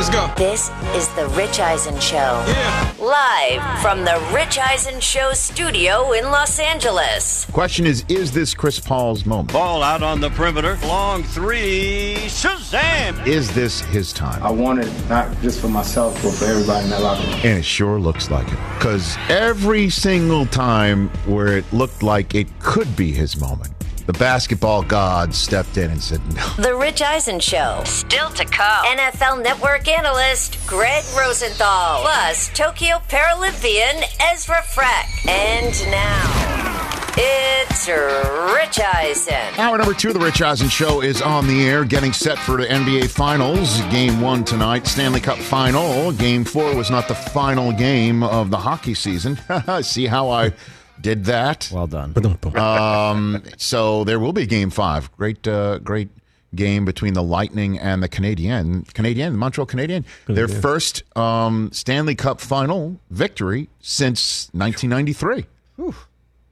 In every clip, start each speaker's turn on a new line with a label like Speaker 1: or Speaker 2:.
Speaker 1: Let's go.
Speaker 2: This is the Rich Eisen Show.
Speaker 1: Yeah.
Speaker 2: Live from the Rich Eisen Show studio in Los Angeles.
Speaker 3: Question is, is this Chris Paul's moment?
Speaker 4: Ball out on the perimeter. Long three. Shazam!
Speaker 3: Is this his time?
Speaker 5: I want it not just for myself, but for everybody in that locker room.
Speaker 3: And it sure looks like it. Because every single time where it looked like it could be his moment, the basketball gods stepped in and said no.
Speaker 2: The Rich Eisen Show. Still to come. NFL Network analyst Gregg Rosenthal. Plus Tokyo Paralympian Ezra Frech. And now, it's Rich Eisen.
Speaker 3: Hour number two of the Rich Eisen Show is on the air, getting set for the NBA Finals. Game one tonight, Stanley Cup Final. Game four was not the final game of the hockey season. See how I did that?
Speaker 6: Well done.
Speaker 3: Um, so there will be game five. Great, uh, great game between the Lightning and the Canadian. Canadian, the Montreal Canadian. Their first um, Stanley Cup final victory since 1993.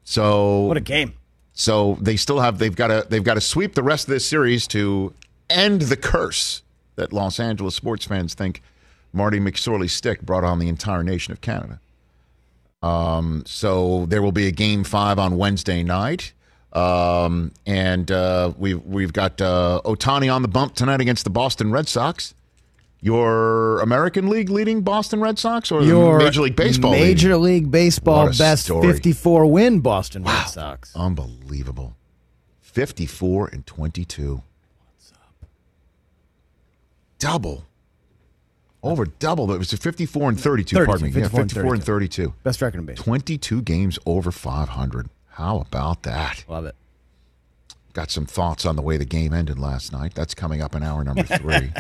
Speaker 3: So
Speaker 6: What a game.
Speaker 3: so they still have they've got to they've got to sweep the rest of this series to end the curse that Los Angeles sports fans think Marty McSorley's stick brought on the entire nation of Canada. Um, so there will be a game five on Wednesday night. Um, and uh, we've we've got uh, Ohtani on the bump tonight against the Boston Red Sox. Your American League leading Boston Red Sox or
Speaker 6: Your
Speaker 3: Major League Baseball? leading?
Speaker 6: Major League Baseball best
Speaker 3: story.
Speaker 6: 54 win Boston Red Sox.
Speaker 3: Unbelievable. 54 and 22. What's up? Double. Over double. It was a 54 and 32,
Speaker 6: 32,
Speaker 3: pardon me.
Speaker 6: 54
Speaker 3: yeah,
Speaker 6: and
Speaker 3: 54 and 32.
Speaker 6: Best record in baseball.
Speaker 3: 22 games over 500. How about that?
Speaker 6: Love it.
Speaker 3: Got some thoughts on the way the game ended last night. That's coming up in hour number three.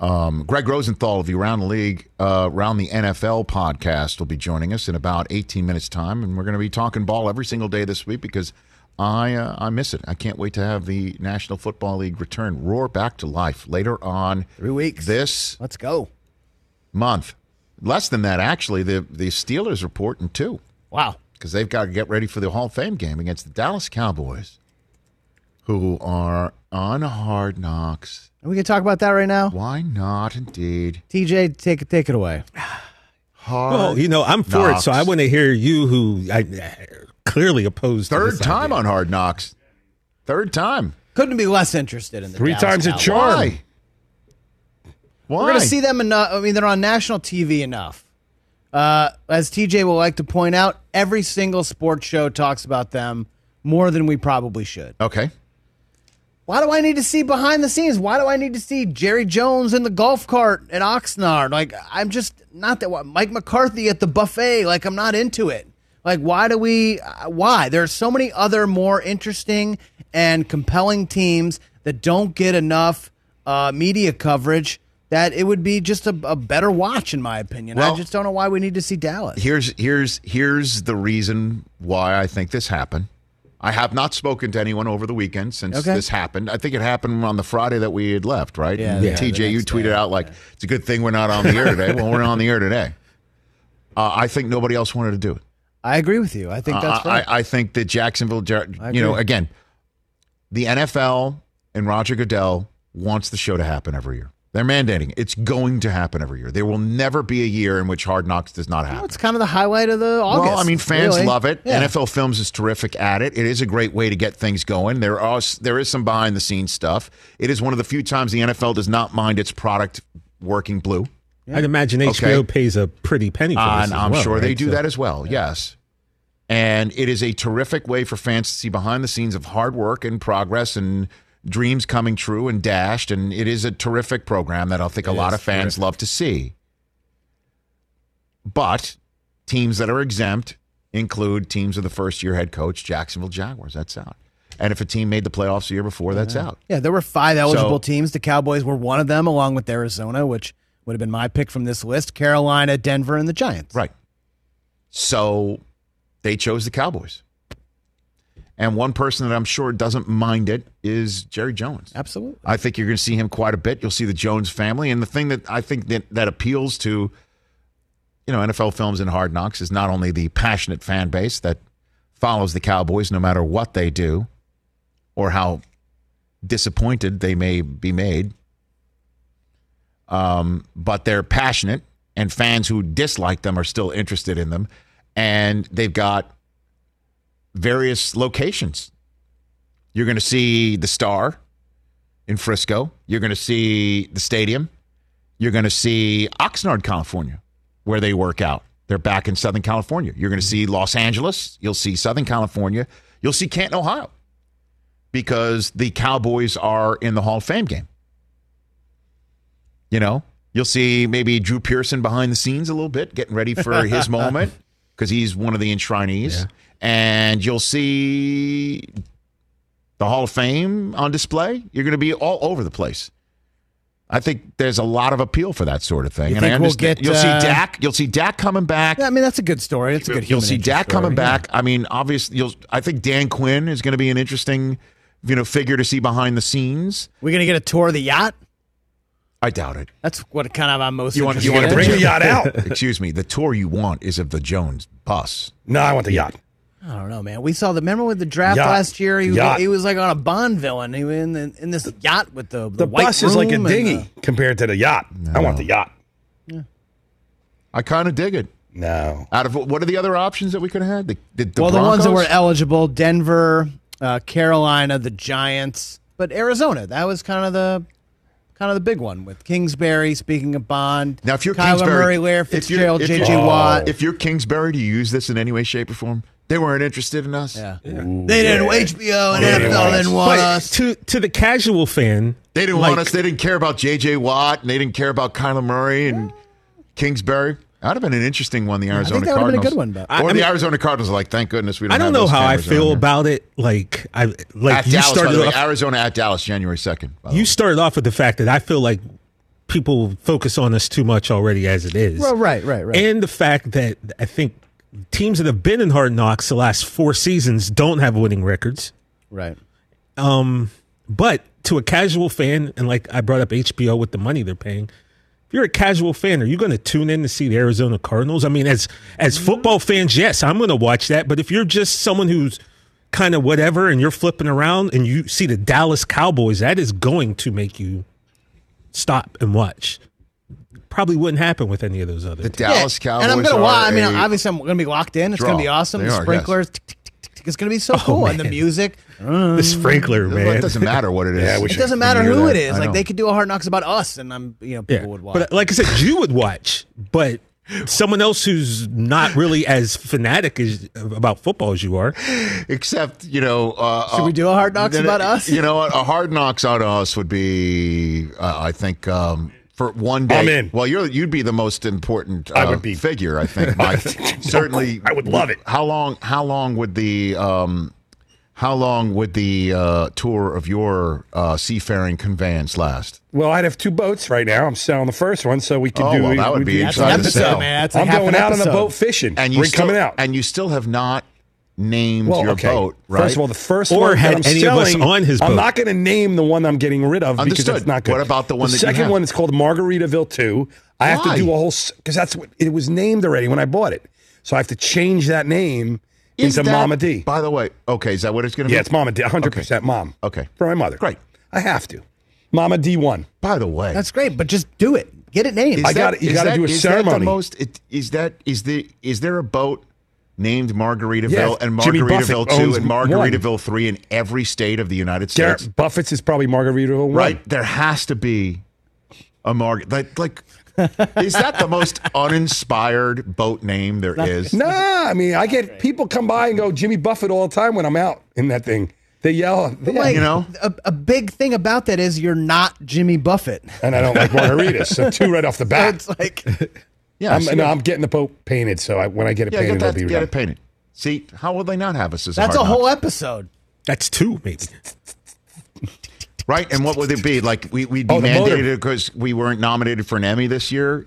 Speaker 3: um, Gregg Rosenthal of the Around the League, uh, Around the NFL podcast will be joining us in about 18 minutes' time. And we're going to be talking ball every single day this week because I, uh, I miss it. I can't wait to have the National Football League return, roar back to life later on
Speaker 6: Three weeks.
Speaker 3: this
Speaker 6: Let's go.
Speaker 3: month. Less than that, actually. The, the Steelers are reporting too
Speaker 6: Wow.
Speaker 3: because they've got to get ready for the Hall of Fame game against the Dallas Cowboys, who are on hard knocks.
Speaker 6: And we can talk about that right now.
Speaker 3: Why not, indeed?
Speaker 6: TJ, take take it away.
Speaker 3: Hard.
Speaker 7: Well, you know, I'm for it, so I want to hear you who I clearly opposed
Speaker 3: Third
Speaker 7: this
Speaker 3: time
Speaker 7: idea.
Speaker 3: on Hard Knocks. Third time.
Speaker 6: Couldn't be less interested in the
Speaker 7: Three
Speaker 6: Dallas
Speaker 7: times a
Speaker 6: Cowboys.
Speaker 7: charm.
Speaker 3: Why? Why?
Speaker 6: We're going to see them enough. I mean, they're on national TV enough. Uh, as TJ will like to point out, every single sports show talks about them more than we probably should.
Speaker 3: Okay.
Speaker 6: Why do I need to see behind the scenes? Why do I need to see Jerry Jones in the golf cart at Oxnard? Like, I'm just not that. Mike McCarthy at the buffet. Like, I'm not into it. Like, why do we? Why? There are so many other more interesting and compelling teams that don't get enough uh, media coverage. That it would be just a, a better watch, in my opinion. I just don't know why we need to see Dallas.
Speaker 3: Here's here's here's the reason why I think this happened. I have not spoken to anyone over the weekend since
Speaker 6: Okay.
Speaker 3: this happened. I think it happened on the Friday that we had left, right?
Speaker 6: Yeah, yeah,
Speaker 3: TJ, you tweeted
Speaker 6: day,
Speaker 3: out like it's a good thing we're not on the air today. well, we're on the air today. Uh, I think nobody else wanted to do it.
Speaker 6: I agree with you. I think that's
Speaker 3: Uh,
Speaker 6: right.
Speaker 3: I, I think that Jacksonville, Jar- you know, again, the NFL and Roger Goodell wants the show to happen every year. They're mandating. it. It's going to happen every year. There will never be a year in which Hard Knocks does not
Speaker 6: Well,
Speaker 3: happen.
Speaker 6: it's kind of the highlight of the August.
Speaker 3: Well, I mean, fans
Speaker 6: really.
Speaker 3: love it.
Speaker 6: Yeah.
Speaker 3: NFL Films is terrific at it. It is a great way to get things going. There are there is some behind the scenes stuff. It is one of the few times the NFL does not mind its product working blue.
Speaker 7: I'd imagine HBO
Speaker 3: Okay.
Speaker 7: pays a pretty penny for
Speaker 3: Uh,
Speaker 7: this.
Speaker 3: and
Speaker 7: as
Speaker 3: I'm
Speaker 7: well,
Speaker 3: sure they do
Speaker 7: So-
Speaker 3: that as well. Yes. And it is a terrific way for fans to see behind the scenes of hard work and progress and dreams coming true and dashed. And it is a terrific program that I think a lot of fans love to see. But teams that are exempt include teams of the first year head coach, Jacksonville Jaguars. That's out. And if a team made the playoffs the year before, that's out.
Speaker 6: Yeah, there were five eligible
Speaker 3: So-
Speaker 6: teams. The Cowboys were one of them, along with Arizona, which would have been my pick from this list. Carolina, Denver, and the Giants.
Speaker 3: Right. So they chose the Cowboys. And one person that I'm sure doesn't mind it is Jerry Jones.
Speaker 6: Absolutely.
Speaker 3: I think you're going to see him quite a bit. You'll see the Jones family. And the thing that I think that, that appeals to, you know, NFL films and hard knocks is not only the passionate fan base that follows the Cowboys no matter what they do or how disappointed they may be made, um, but they're passionate and fans who dislike them are still interested in them. And they've got various locations. You're going to see the Star in Frisco. You're going to see the stadium. You're going to see Oxnard, California, where they work out. They're back in Southern California. You're going to see Los Angeles. You'll see Southern California. You'll see Canton, Ohio, because the Cowboys are in the Hall of Fame game. You know, you'll see maybe Drew Pearson behind the scenes a little bit, getting ready for his moment because he's one of the enshrinees. And you'll see the Hall of Fame on display. You're going to be all over the place. I think there's a lot of appeal for that sort of thing.
Speaker 6: You
Speaker 3: and I
Speaker 6: think we'll get,
Speaker 3: you'll
Speaker 6: uh,
Speaker 3: see Dak. You'll see Dak coming back.
Speaker 6: Yeah, I mean, that's a good story. It's a good.
Speaker 3: You'll see Dak coming
Speaker 6: story, yeah.
Speaker 3: back. I mean, obviously, you'll. I think Dan Quinn is going to be an interesting, you know, figure to see behind the scenes.
Speaker 6: We're gonna get a tour of the yacht.
Speaker 3: I doubt it.
Speaker 6: That's what kind of I'm most.
Speaker 3: You want, you want to
Speaker 1: bring the yacht out.
Speaker 3: Excuse me. The tour you want is of the Jones bus.
Speaker 1: No, I want the yacht.
Speaker 6: I don't know, man. We saw the. Remember with the draft
Speaker 1: Yacht.
Speaker 6: last year? He, was-
Speaker 1: Yacht.
Speaker 6: he was like on a Bond villain. He was in, the, in this yacht with the the,
Speaker 1: The
Speaker 6: white
Speaker 1: bus is like a dinghy
Speaker 6: the-
Speaker 1: compared to the yacht. I want the yacht. Yeah.
Speaker 3: I kind of dig it.
Speaker 1: No.
Speaker 3: Out of what are the other options that we could have had? The, the, the
Speaker 6: well, the ones that were eligible: Denver, uh, Carolina, the Giants, but Arizona. That was kind of the kind of the big one with Kingsbury. Speaking of Bond,
Speaker 3: Now, if you're
Speaker 6: Kyler
Speaker 3: Kingsbury,
Speaker 6: Murray, Lair
Speaker 3: if you're-
Speaker 6: Fitzgerald,
Speaker 3: if you're-
Speaker 6: J.J. Oh. Watt.
Speaker 3: If you're Kingsbury, do you use this in any way, shape, or form? They weren't interested in us.
Speaker 6: yeah. they didn't. HBO and
Speaker 1: They didn't
Speaker 6: NFL
Speaker 1: want
Speaker 6: didn't
Speaker 1: us.
Speaker 6: want
Speaker 7: But
Speaker 6: us.
Speaker 7: to to the casual fan,
Speaker 3: They didn't
Speaker 7: like,
Speaker 3: want us. They didn't care about J.J. Watt, and they didn't care about Kyler Murray and Kingsbury. That'd have been an interesting one. The Arizona
Speaker 6: that would've been a
Speaker 3: Cardinals,
Speaker 6: good one, but-
Speaker 3: or
Speaker 7: I
Speaker 3: the
Speaker 7: mean-
Speaker 3: Arizona Cardinals are like, thank goodness we don't.
Speaker 7: I don't
Speaker 3: have
Speaker 7: know
Speaker 3: those
Speaker 7: how I feel about it. Like I like
Speaker 3: At
Speaker 7: you
Speaker 3: Dallas, by
Speaker 7: started
Speaker 3: the way,
Speaker 7: off,
Speaker 3: Arizona at Dallas, January second.
Speaker 7: you started off with the fact that I feel like people focus on us too much already as it is.
Speaker 6: Well, right, right, right.
Speaker 7: And the fact that I think teams that have been in Hard Knocks the last four seasons don't have winning records.
Speaker 6: right.
Speaker 7: Um, but to a casual fan, and like I brought up HBO with the money they're paying, if you're a casual fan, are you going to tune in to see the Arizona Cardinals? I mean, as as mm-hmm. football fans, yes, I'm going to watch that. But if you're just someone who's kind of whatever and you're flipping around and you see the Dallas Cowboys, that is going to make you stop and watch. Probably wouldn't happen with any of those other.
Speaker 3: the
Speaker 7: teams.
Speaker 3: Dallas Cowboys.
Speaker 6: and I'm gonna watch. I mean, obviously, I'm gonna be locked in. It's gonna be awesome.
Speaker 3: They
Speaker 6: the
Speaker 3: are, yes.
Speaker 6: sprinklers. It's gonna be so cool, and the music.
Speaker 7: the sprinkler, man.
Speaker 3: it doesn't matter what it is.
Speaker 1: Yeah,
Speaker 6: It doesn't matter who
Speaker 3: that.
Speaker 6: it is. Like they could do a hard knocks about us, and I'm you know people
Speaker 7: Yeah.
Speaker 6: would watch.
Speaker 7: But like I said, you would watch, but someone else who's not really as fanatic as, about football as you are.
Speaker 3: Except, you know, uh,
Speaker 6: Should we do a Hard Knocks about
Speaker 3: it-
Speaker 6: us?
Speaker 3: You know what? A hard knocks on us would be, uh, I think, um, for one day.
Speaker 1: I'm in.
Speaker 3: Well, you're you'd be the most important. Uh,
Speaker 1: I would be.
Speaker 3: figure. I think, Mike. Certainly,
Speaker 1: I would love it.
Speaker 3: How long? How long would the? Um, how long would the uh, tour of your uh, seafaring conveyance last?
Speaker 1: Well, I'd have two boats right now. I'm selling the first one, so we could
Speaker 3: Oh,
Speaker 1: do.
Speaker 3: well, that would
Speaker 1: we'd
Speaker 3: be
Speaker 6: That's an
Speaker 3: exciting to
Speaker 6: episode,
Speaker 3: sell.
Speaker 6: man. That's a
Speaker 1: I'm going
Speaker 6: an
Speaker 1: out on the boat fishing.
Speaker 3: And you are
Speaker 1: coming out.
Speaker 3: and you still have not named
Speaker 1: well,
Speaker 3: your
Speaker 1: okay.
Speaker 3: boat, right?
Speaker 1: First of all, the first
Speaker 7: Or
Speaker 1: one
Speaker 7: had
Speaker 1: that I'm
Speaker 7: any of us on his boat.
Speaker 1: I'm not going to name the one I'm getting rid of because
Speaker 3: Understood.
Speaker 1: that's not good.
Speaker 3: What about the one that you
Speaker 1: second
Speaker 3: have?
Speaker 1: one is called Margaritaville 2. I have to do a whole because that's what it was named already when I bought it. So I have to change that name
Speaker 3: Is
Speaker 1: into
Speaker 3: that-
Speaker 1: Mama D.
Speaker 3: By the way, okay, is that what it's going to be?
Speaker 1: Yeah, it's Mama D, 100% mom.
Speaker 3: Okay.
Speaker 1: For my mother.
Speaker 3: Great.
Speaker 1: I have to. Mama D1.
Speaker 3: By the way,
Speaker 6: That's great, but just do it. Get it named.
Speaker 3: Is
Speaker 1: I got it. You gotta do a
Speaker 3: is that the
Speaker 1: ceremony.
Speaker 3: most? It, is that is the is there a boat named Margaritaville
Speaker 1: Yeah,
Speaker 3: and Margaritaville two
Speaker 1: owns
Speaker 3: and
Speaker 1: one.
Speaker 3: Margaritaville three in every state of the United States?
Speaker 1: Garrett Buffett's is probably Margaritaville one.
Speaker 3: Right, there has to be a Marg like like. is that the most uninspired boat name there is?
Speaker 1: Nah, I mean, I get people come by and go Jimmy Buffett all the time when I'm out in that thing. They yell,
Speaker 6: But,
Speaker 1: yeah,
Speaker 6: like,
Speaker 3: you know?
Speaker 6: a, a big thing about that is you're not Jimmy Buffett.
Speaker 1: and I don't like margaritas. So two right off the
Speaker 6: So
Speaker 1: bat.
Speaker 6: it's like
Speaker 3: Yeah,
Speaker 1: I'm, no, I'm getting the boat painted. So I, when I get it
Speaker 3: yeah,
Speaker 1: painted,
Speaker 3: get
Speaker 1: it'll
Speaker 3: that,
Speaker 1: be
Speaker 3: get
Speaker 1: done.
Speaker 3: it painted. See, how will they not have us as
Speaker 6: that's
Speaker 3: a
Speaker 6: a whole episode.
Speaker 7: That's two, maybe.
Speaker 3: right? And what would it be like? We we'd be
Speaker 1: Oh,
Speaker 3: mandated because we weren't nominated for an Emmy this year,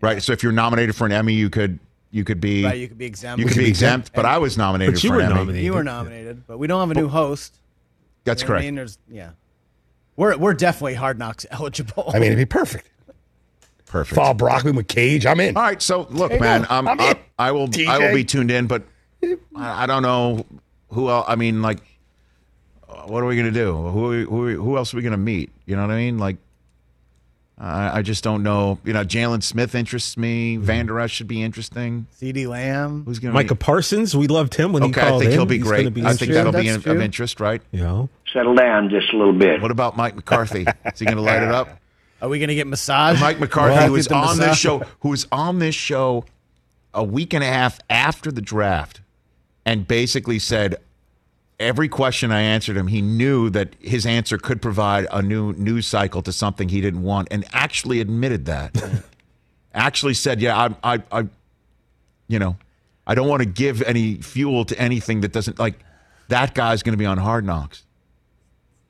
Speaker 3: right? So if you're nominated for an Emmy, you could you could be
Speaker 6: Right, you could be exempt.
Speaker 3: you could
Speaker 6: could
Speaker 3: be
Speaker 6: be
Speaker 3: exempt, but I was nominated
Speaker 7: But you
Speaker 3: for
Speaker 7: were
Speaker 3: Emmy.
Speaker 7: nominated.
Speaker 6: You were nominated, but we don't have a new host.
Speaker 3: That's
Speaker 6: You know what I mean, there's yeah. We're we're definitely hard knocks eligible.
Speaker 1: I mean, it'd be perfect.
Speaker 3: Perfect.
Speaker 1: Fall Brockman with Cage. I'm in.
Speaker 3: All right, so look,
Speaker 1: There
Speaker 3: man,
Speaker 1: go.
Speaker 3: I'm,
Speaker 1: I'm
Speaker 3: I. I will I will be tuned in, but I, I don't know who else. I mean, like, uh, what are we gonna do? Who who who else are we gonna meet? You know what I mean? Like, I, I just don't know. You know, Jaylon Smith interests me.
Speaker 1: Mm-hmm.
Speaker 3: Vander Esch should be interesting.
Speaker 6: CeeDee Lamb.
Speaker 3: Who's gonna
Speaker 7: Micah
Speaker 3: meet?
Speaker 7: Parsons, we loved him when he
Speaker 3: Okay,
Speaker 7: called
Speaker 3: I think
Speaker 7: in.
Speaker 3: he'll be
Speaker 7: He's
Speaker 3: great.
Speaker 7: be
Speaker 3: I think
Speaker 7: interesting.
Speaker 3: that'll be in, of interest, right?
Speaker 7: You know,
Speaker 8: Settle down just a little bit.
Speaker 3: What about Mike McCarthy? Is he going to light it up?
Speaker 6: Are we gonna get massage?
Speaker 3: Mike McCarthy
Speaker 6: Well,
Speaker 3: was on this show. Who was on this show a week and a half after the draft, and basically said every question I answered him, he knew that his answer could provide a new news cycle to something he didn't want, and actually admitted that. actually said, "Yeah, I, I, I, you know, I don't want to give any fuel to anything that doesn't like." That guy's going to be on Hard Knocks.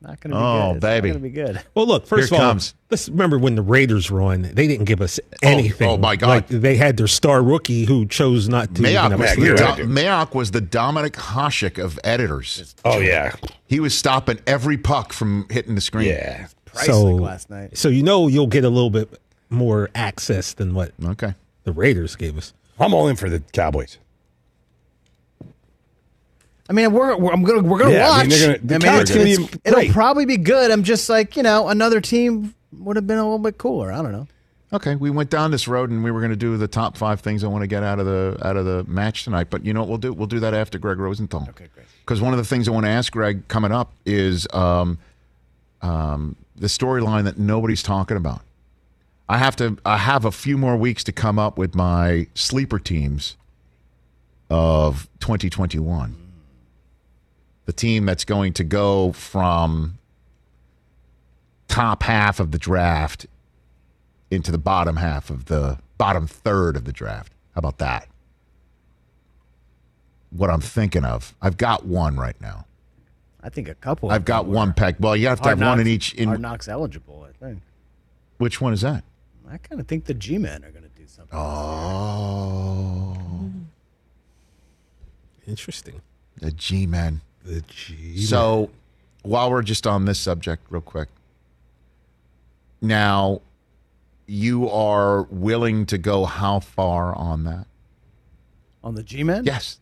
Speaker 6: Not gonna be
Speaker 3: Oh,
Speaker 6: good. It's
Speaker 3: baby.
Speaker 6: Gonna be good.
Speaker 7: Well, look, first
Speaker 3: Here
Speaker 7: of all,
Speaker 3: comes.
Speaker 7: let's remember when the Raiders were on, they didn't give us oh, anything.
Speaker 3: oh, my God.
Speaker 7: Like, they had their star rookie who chose not to.
Speaker 3: Mayock was, the,
Speaker 7: a
Speaker 1: you're
Speaker 7: career.
Speaker 1: right.
Speaker 3: Do- Mayock was the Dominik Hasek of editors.
Speaker 1: Oh yeah,
Speaker 3: He was stopping every puck from hitting the screen.
Speaker 1: yeah.
Speaker 7: So,
Speaker 6: last night.
Speaker 7: so you know you'll get a little bit more access than what
Speaker 3: Okay.
Speaker 7: the Raiders gave us.
Speaker 1: I'm all in for the Cowboys.
Speaker 6: I mean, we're, we're I'm gonna we're gonna
Speaker 1: Yeah, I
Speaker 6: watch.
Speaker 1: mean, they're gonna- the
Speaker 6: I mean, it's,
Speaker 1: gonna be
Speaker 6: it's- it'll
Speaker 1: great.
Speaker 6: probably be good. I'm just like you know, another team would have been a little bit cooler. I don't know.
Speaker 3: Okay. We went down this road and we were going to do the top five things I want to get out of the out of the match tonight. But you know what we'll do? We'll do that after Gregg Rosenthal. Okay, great. Because one of the things I want to ask Gregg coming up is um, um, the storyline that nobody's talking about. I have to. I have a few more weeks to come up with my sleeper teams of 2021. The team that's going to go from top half of the draft into the bottom half of the bottom third of the draft. How about that? What I'm thinking of. I've got one right now.
Speaker 6: I think a couple.
Speaker 3: I've got one pegged. Well, you have to
Speaker 6: Hard
Speaker 3: have one in each. In
Speaker 6: Hard knocks eligible. I think.
Speaker 3: which one is that?
Speaker 6: I kind of think the G-men are going to do something.
Speaker 3: Oh,
Speaker 7: Interesting.
Speaker 3: the G man.
Speaker 7: The G.
Speaker 3: So, while we're just on this subject, real quick, now you are willing to go how far on that?
Speaker 6: On the G-men.
Speaker 3: Yes.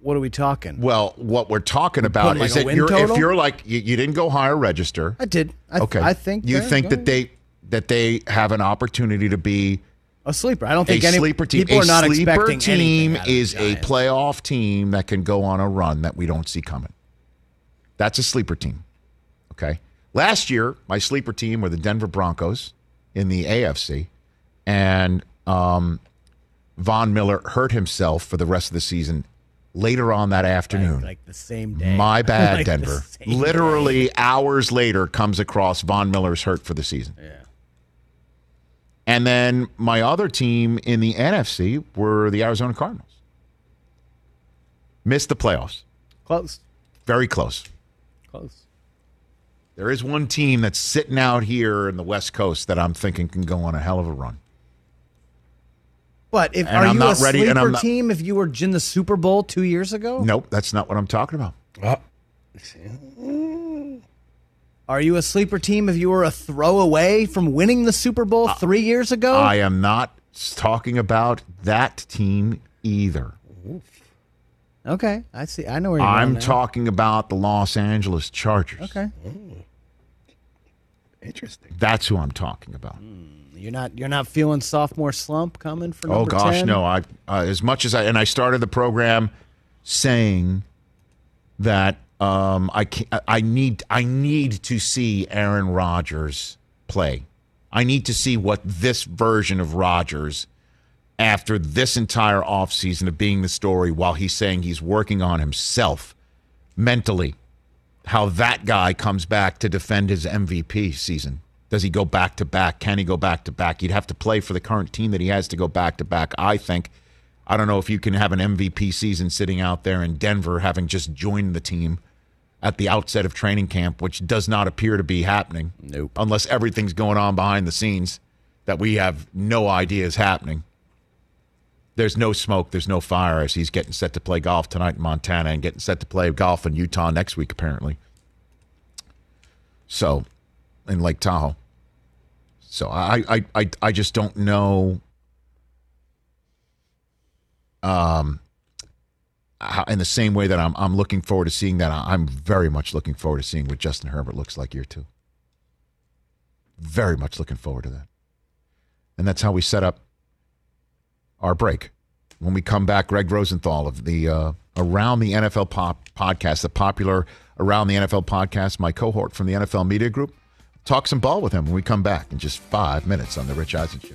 Speaker 6: What are we talking?
Speaker 3: Well, what we're talking about
Speaker 6: putting, like,
Speaker 3: is that you're, if you're like you, you didn't go higher register.
Speaker 6: I did. I,
Speaker 3: okay.
Speaker 6: I think
Speaker 3: you
Speaker 6: they're
Speaker 3: think that they that they have an opportunity to be
Speaker 6: a sleeper. I don't
Speaker 3: a
Speaker 6: think any
Speaker 3: sleeper team.
Speaker 6: people
Speaker 3: a
Speaker 6: are not
Speaker 3: sleeper
Speaker 6: expecting
Speaker 3: team
Speaker 6: anything out of the
Speaker 3: is a playoff team that can go on a run that we don't see coming. That's a sleeper team. Okay. Last year, my sleeper team were the Denver Broncos in the AFC, and um, Von Miller hurt himself for the rest of the season later on that afternoon.
Speaker 6: like the same day.
Speaker 3: My bad,
Speaker 6: Like
Speaker 3: Denver. Literally hours later comes across Von Miller's hurt for the season.
Speaker 6: Yeah.
Speaker 3: And then my other team in the NFC were the Arizona Cardinals. Missed the playoffs.
Speaker 6: Close.
Speaker 3: Very close.
Speaker 6: Close.
Speaker 3: There is one team that's sitting out here in the West Coast that I'm thinking can go on a hell of a run.
Speaker 6: But if
Speaker 3: And
Speaker 6: are
Speaker 3: I'm
Speaker 6: you
Speaker 3: not
Speaker 6: a
Speaker 3: ready- and
Speaker 6: sleeper
Speaker 3: I'm not-
Speaker 6: team if you were in the Super Bowl two years ago?
Speaker 3: Nope, that's not what I'm talking about.
Speaker 6: Uh, Are you a sleeper team if you were a throw away from winning the Super Bowl uh, three years ago?
Speaker 3: I am not talking about that team either.
Speaker 6: okay, I see. I know where you're
Speaker 3: I'm
Speaker 6: going now.
Speaker 3: talking about the Los Angeles Chargers.
Speaker 6: Okay. Hmm.
Speaker 1: Interesting.
Speaker 3: That's who I'm talking about.
Speaker 6: Hmm, you're not you're not feeling sophomore slump coming for
Speaker 3: Oh gosh,
Speaker 6: 10?
Speaker 3: no! I uh, as much as I and I started the program saying that um, I can I need I need to see Aaron Rodgers play. I need to see what this version of Rodgers after this entire offseason of being the story while he's saying he's working on himself mentally how that guy comes back to defend his MVP season. Does he go back to back? Can he go back to back? He'd have to play for the current team that he has to go back to back, I think. I don't know if you can have an MVP season sitting out there in Denver having just joined the team at the outset of training camp, which does not appear to be happening.
Speaker 6: Nope.
Speaker 3: Unless everything's going on behind the scenes that we have no idea is happening. There's no smoke, there's no fire as he's getting set to play golf tonight in Montana and getting set to play golf in Utah next week, apparently. So, in Lake Tahoe. So I, I, I, I just don't know. Um, in the same way that I'm, I'm looking forward to seeing that, I'm very much looking forward to seeing what Justin Herbert looks like year two. Very much looking forward to that. And that's how we set up our break. When we come back, Gregg Rosenthal of the uh, Around the NFL pop podcast, the popular Around the NFL podcast, my cohort from the NFL Media Group, talk some ball with him when we come back in just five minutes on The Rich Eisen Show.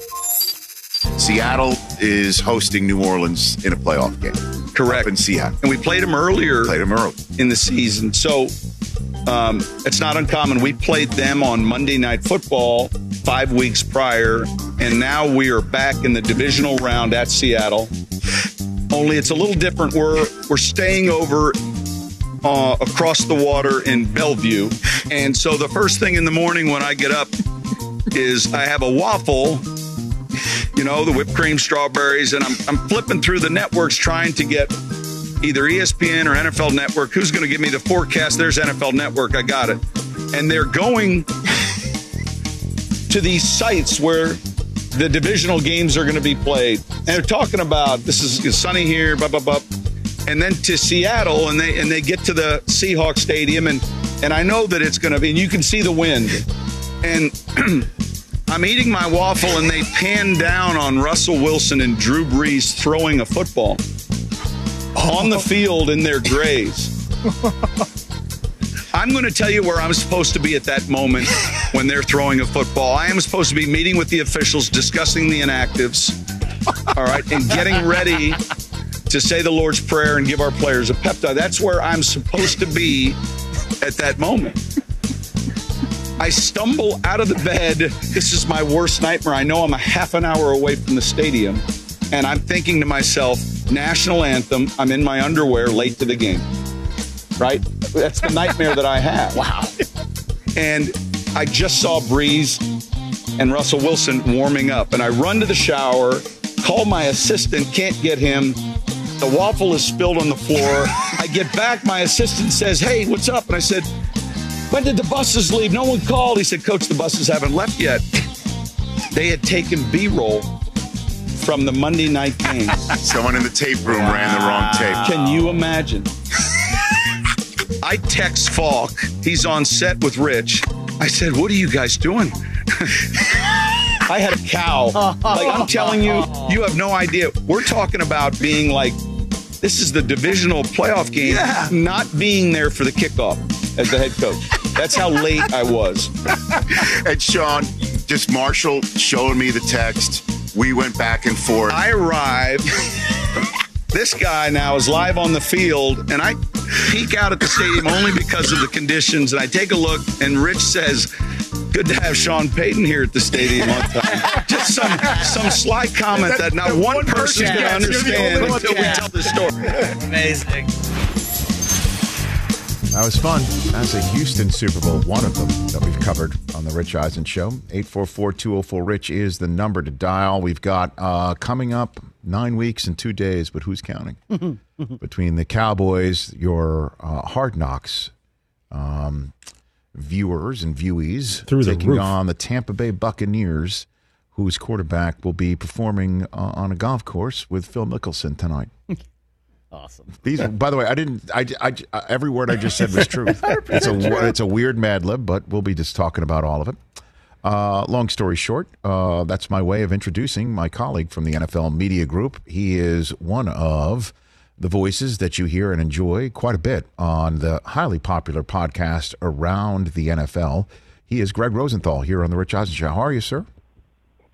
Speaker 3: Seattle is hosting New Orleans in a playoff game.
Speaker 9: Correct.
Speaker 3: In Seattle.
Speaker 9: And we played them earlier.
Speaker 3: Played them early.
Speaker 9: in the season. So um, it's not uncommon. We played them on Monday Night Football five weeks prior, and now we are back in the divisional round at Seattle. Only it's a little different. We're we're staying over uh, across the water in Bellevue, and so the first thing in the morning when I get up is I have a waffle. You know, the whipped cream, strawberries, and I'm, I'm flipping through the networks trying to get either ESPN or NFL Network. Who's going to give me the forecast? There's NFL Network. I got it. And they're going to these sites where the divisional games are going to be played. And they're talking about this is sunny here, blah, blah, blah. And then to Seattle, and they and they get to the Seahawks Stadium, and and I know that it's going to be, and you can see the wind. And I'm eating my waffle, and they pan down on Russell Wilson and Drew Brees throwing a football on the field in their grays. I'm going to tell you where I'm supposed to be at that moment when they're throwing a football. I am supposed to be meeting with the officials, discussing the inactives, all right, and getting ready to say the Lord's Prayer and give our players a pep talk. That's where I'm supposed to be at that moment. I stumble out of the bed. This is my worst nightmare. I know I'm a half an hour away from the stadium, and I'm thinking to myself, national anthem. I'm in my underwear late to the game. Right? That's the nightmare that I have.
Speaker 6: Wow.
Speaker 9: And I just saw Brees and Russell Wilson warming up, and I run to the shower, call my assistant, can't get him. The waffle is spilled on the floor. I get back, my assistant says, Hey, what's up? And I said, When did the buses leave? No one called. He said, Coach, the buses haven't left yet. They had taken B roll from the Monday night game.
Speaker 3: Someone in the tape room ran the wrong tape.
Speaker 9: Can you imagine? I text Faulk. He's on set with Rich. I said, What are you guys doing? I had a cow. Like, I'm telling you, you have no idea. We're talking about being like, this is the divisional playoff game, not being there for the kickoff as the head coach. That's how late I was.
Speaker 3: and Sean, just Marshall showing me the text. We went back and forth.
Speaker 9: I arrived. this guy now is live on the field, and I peek out at the stadium only because of the conditions. And I take a look, and Rich says, Good to have Sean Payton here at the stadium on time. Just some some sly comment that, not one, person's going to understand until we tell the story.
Speaker 6: Amazing.
Speaker 3: That was fun. That's a Houston Super Bowl, one of them that we've covered on the Rich Eisen Show. 844-204-RICH is the number to dial. We've got uh, coming up nine weeks and two days, but who's counting? Between the Cowboys, your uh, Hard Knocks um, viewers and viewees
Speaker 7: Through the
Speaker 3: taking
Speaker 7: roof.
Speaker 3: on the Tampa Bay Buccaneers, whose quarterback will be performing uh, on a golf course with Phil Mickelson tonight.
Speaker 6: Awesome.
Speaker 3: These, by the way, I didn't. I, I, I- every word I just said was true. it's a it's a weird Mad Lib, but we'll be just talking about all of it. Uh, long story short, uh, that's my way of introducing my colleague from the NFL Media Group. He is one of the voices that you hear and enjoy quite a bit on the highly popular podcast around the NFL. He is Gregg Rosenthal here on the Rich Eisen Show. How are you, sir?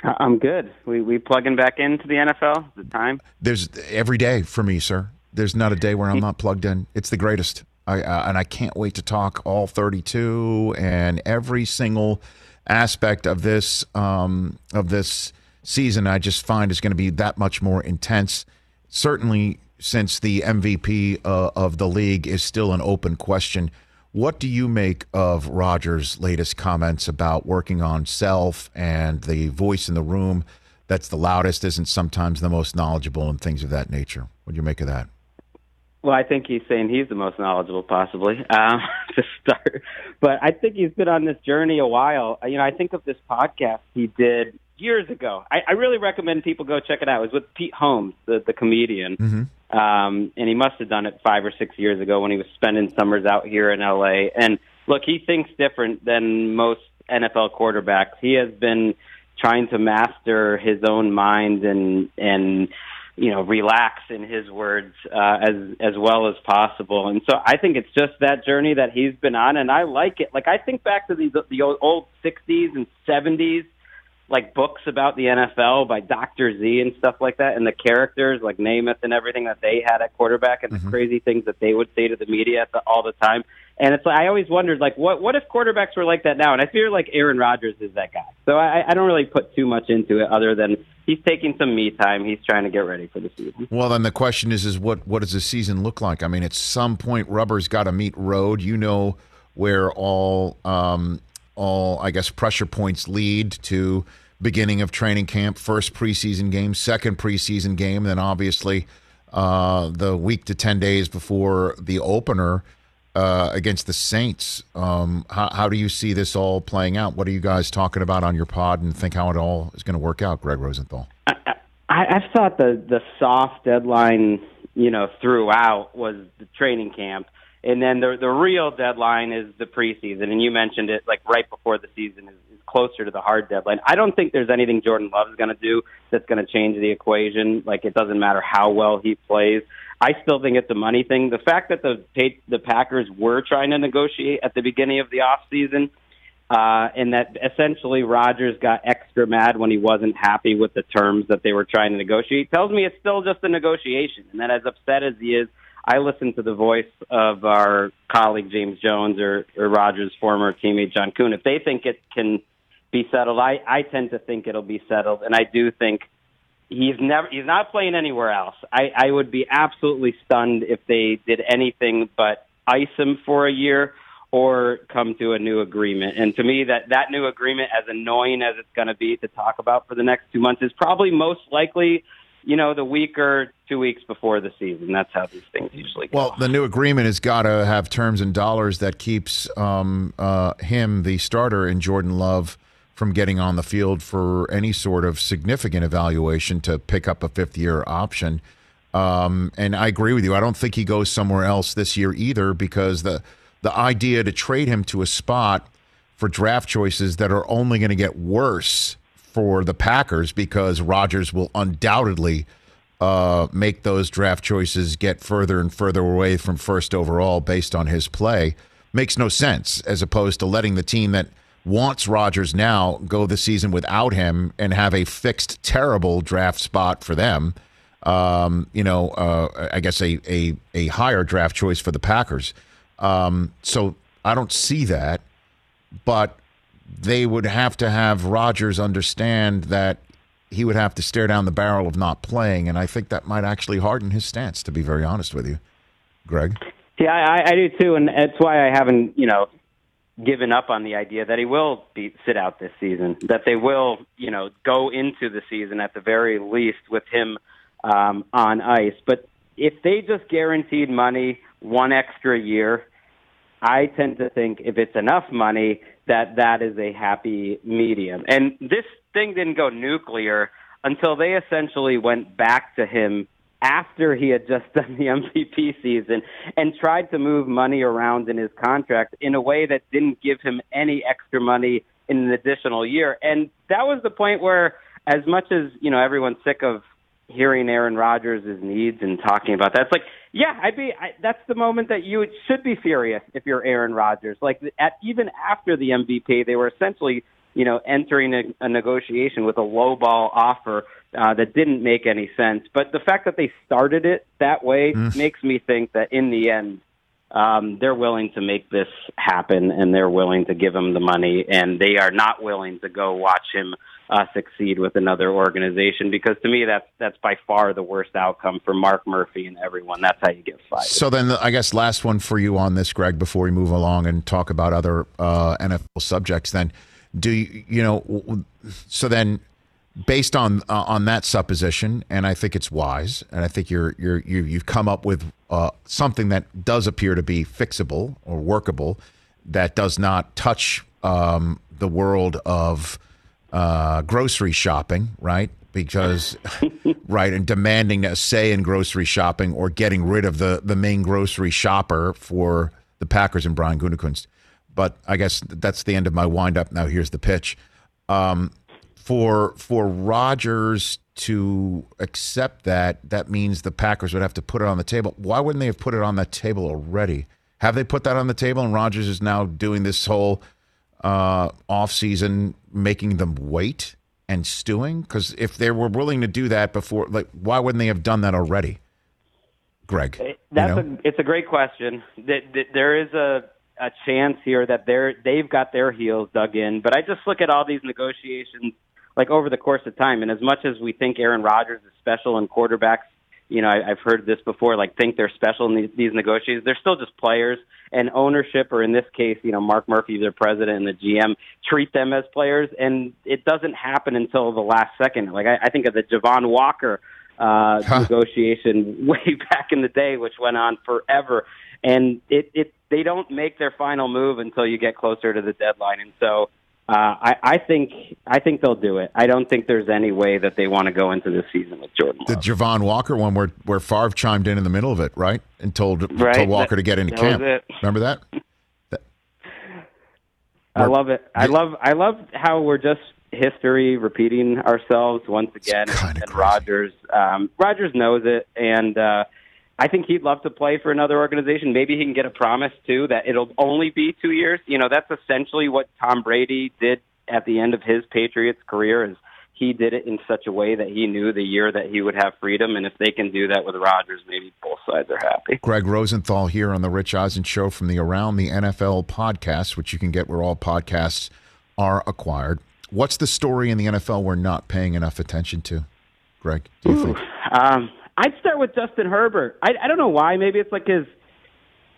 Speaker 10: I'm good. We we plugging back into the NFL. The time.
Speaker 3: There's every day for me, sir. There's not a day where I'm not plugged in. It's the greatest. I uh, and I can't wait to talk all 32 and every single aspect of this um, of this season. I just find is going to be that much more intense. Certainly, since the MVP uh, of the league is still an open question. What do you make of Rodgers' latest comments about working on self and the voice in the room that's the loudest isn't sometimes the most knowledgeable and things of that nature? What do you make of that?
Speaker 10: Well, I think he's saying he's the most knowledgeable, possibly um, to start. But I think he's been on this journey a while. You know, I think of this podcast he did years ago. I, I really recommend people go check it out. It was with Pete Holmes, the the comedian.
Speaker 3: Mm-hmm.
Speaker 10: um, and he must have done it five or six years ago when he was spending summers out here in LA. And look, he thinks different than most NFL quarterbacks. He has been trying to master his own mind and and you know relax in his words uh, as as well as possible. And so I think it's just that journey that he's been on, and I like it. Like I think back to these the old, old '60s and '70s like books about the NFL by Dr. Z and stuff like that, and the characters like Namath and everything that they had at quarterback, and the crazy things that they would say to the media at the, all the time. And it's like I always wondered, like, what what if quarterbacks were like that now? And I feel like Aaron Rodgers is that guy. So I, I don't really put too much into it, other than he's taking some me time. He's trying to get ready for the season.
Speaker 3: Well, then the question is, is what what does the season look like? I mean, at some point, rubber's got to meet road. You know where all um, all I guess pressure points lead to beginning of training camp, first preseason game, second preseason game, then obviously uh, the week to ten days before the opener uh, against the Saints. Um, how, how do you see this all playing out? What are you guys talking about on your pod, and think how it all is going to work out, Gregg Rosenthal?
Speaker 10: I, I've thought the the soft deadline, you know, throughout was the training camp, and then the the real deadline is the preseason. And you mentioned it, like right before the season is, is closer to the hard deadline. I don't think there's anything Jordan Love is going to do that's going to change the equation. Like it doesn't matter how well he plays. I still think it's a money thing. The fact that the the Packers were trying to negotiate at the beginning of the off season, uh, and that essentially Rodgers got extra mad when he wasn't happy with the terms that they were trying to negotiate, tells me it's still just a negotiation, and that as upset as he is, I listen to the voice of our colleague James Jones or, or Rodgers' former teammate John Kuhn. If they think it can be settled, I, I tend to think it'll be settled, and I do think he's never he's not playing anywhere else. I, I would be absolutely stunned if they did anything but ice him for a year or come to a new agreement. And to me, that that new agreement, as annoying as it's going to be to talk about for the next two months, is probably most likely. You know, the week or two weeks before the season. That's how these things usually go.
Speaker 3: Well, the new agreement has got to have terms and dollars that keeps um, uh, him, the starter, and Jordan Love from getting on the field for any sort of significant evaluation to pick up a fifth year option. Um, and I agree with you. I don't think he goes somewhere else this year either because the the idea to trade him to a spot for draft choices that are only going to get worse for the Packers because Rodgers will undoubtedly uh, make those draft choices get further and further away from first overall based on his play makes no sense as opposed to letting the team that wants Rodgers now go the season without him and have a fixed terrible draft spot for them. Um, you know, uh, I guess a, a a higher draft choice for the Packers. Um, so I don't see that, but they would have to have Rodgers understand that he would have to stare down the barrel of not playing, and I think that might actually harden his stance. To be very honest with you, Gregg.
Speaker 10: Yeah, I, I do too, and that's why I haven't, you know, given up on the idea that he will be sit out this season. That they will, you know, go into the season at the very least with him um, on ice. But if they just guaranteed money one extra year, I tend to think if it's enough money that that is a happy medium. And this thing didn't go nuclear until they essentially went back to him after he had just done the MVP season and tried to move money around in his contract in a way that didn't give him any extra money in an additional year. And that was the point where, as much as you know, everyone's sick of hearing Aaron Rodgers' needs and talking about that. It's like, yeah, I'd be. I, that's the moment that you should be furious if you're Aaron Rodgers. Like, at even after the MVP, they were essentially, you know, entering a, a negotiation with a low ball offer uh, that didn't make any sense. But the fact that they started it that way mm. makes me think that in the end, um, they're willing to make this happen, and they're willing to give him the money, and they are not willing to go watch him uh, succeed with another organization because to me that's that's by far the worst outcome for Mark Murphy and everyone. That's how you get fired.
Speaker 3: So then, I guess last one for you on this, Gregg, before we move along and talk about other uh, NFL subjects. Then, do you you know? So then, based on uh, on that supposition, and I think it's wise, and I think you're you're you, you've come up with uh, something that does appear to be fixable or workable, that does not touch um, the world of uh, grocery shopping, right? Because, right, and demanding a say in grocery shopping or getting rid of the, the main grocery shopper for the Packers and Brian Gutekunst. But I guess that's the end of my windup. Now here's the pitch. Um, for for Rodgers to accept that, that means the Packers would have to put it on the table. Why wouldn't they have put it on that table already? Have they put that on the table? And Rodgers is now doing this whole uh, off season making them wait and stewing? Because if they were willing to do that before, like, why wouldn't they have done that already? Gregg,
Speaker 10: that's
Speaker 3: you know?
Speaker 10: a it's a great question. There is a a chance here that they're they've got their heels dug in, but I just look at all these negotiations like over the course of time, and as much as we think Aaron Rodgers is special in quarterbacks you know, I, I've heard this before, like think they're special in these, these negotiations. They're still just players, and ownership, or in this case, you know, Mark Murphy, their president and the GM, treat them as players, and it doesn't happen until the last second. Like I, I think of the Javon Walker uh, huh. negotiation way back in the day, which went on forever, and it it they don't make their final move until you get closer to the deadline, and so uh, I, I think I think they'll do it. I don't think there's any way that they want to go into this season with Jordan.
Speaker 3: Love. The Javon Walker one, where where Favre chimed in in the middle of it, right, and told right? told Walker that, to get into camp. Remember that?
Speaker 10: I love it. I love I love how we're just history repeating ourselves once again. And, and Rodgers um, Rodgers knows it, and uh, I think he'd love to play for another organization. Maybe he can get a promise too that it'll only be two years. You know, that's essentially what Tom Brady did at the end of his Patriots career. Is he did it in such a way that he knew the year that he would have freedom, and if they can do that with Rodgers, maybe both sides are happy.
Speaker 3: Gregg Rosenthal here on the Rich Eisen Show from the Around the NFL podcast, which you can get where all podcasts are acquired. What's the story in the NFL we're not paying enough attention to, Gregg? Do you
Speaker 10: Ooh,
Speaker 3: think?
Speaker 10: Um, I'd start with Justin Herbert. I, I don't know why. Maybe it's like his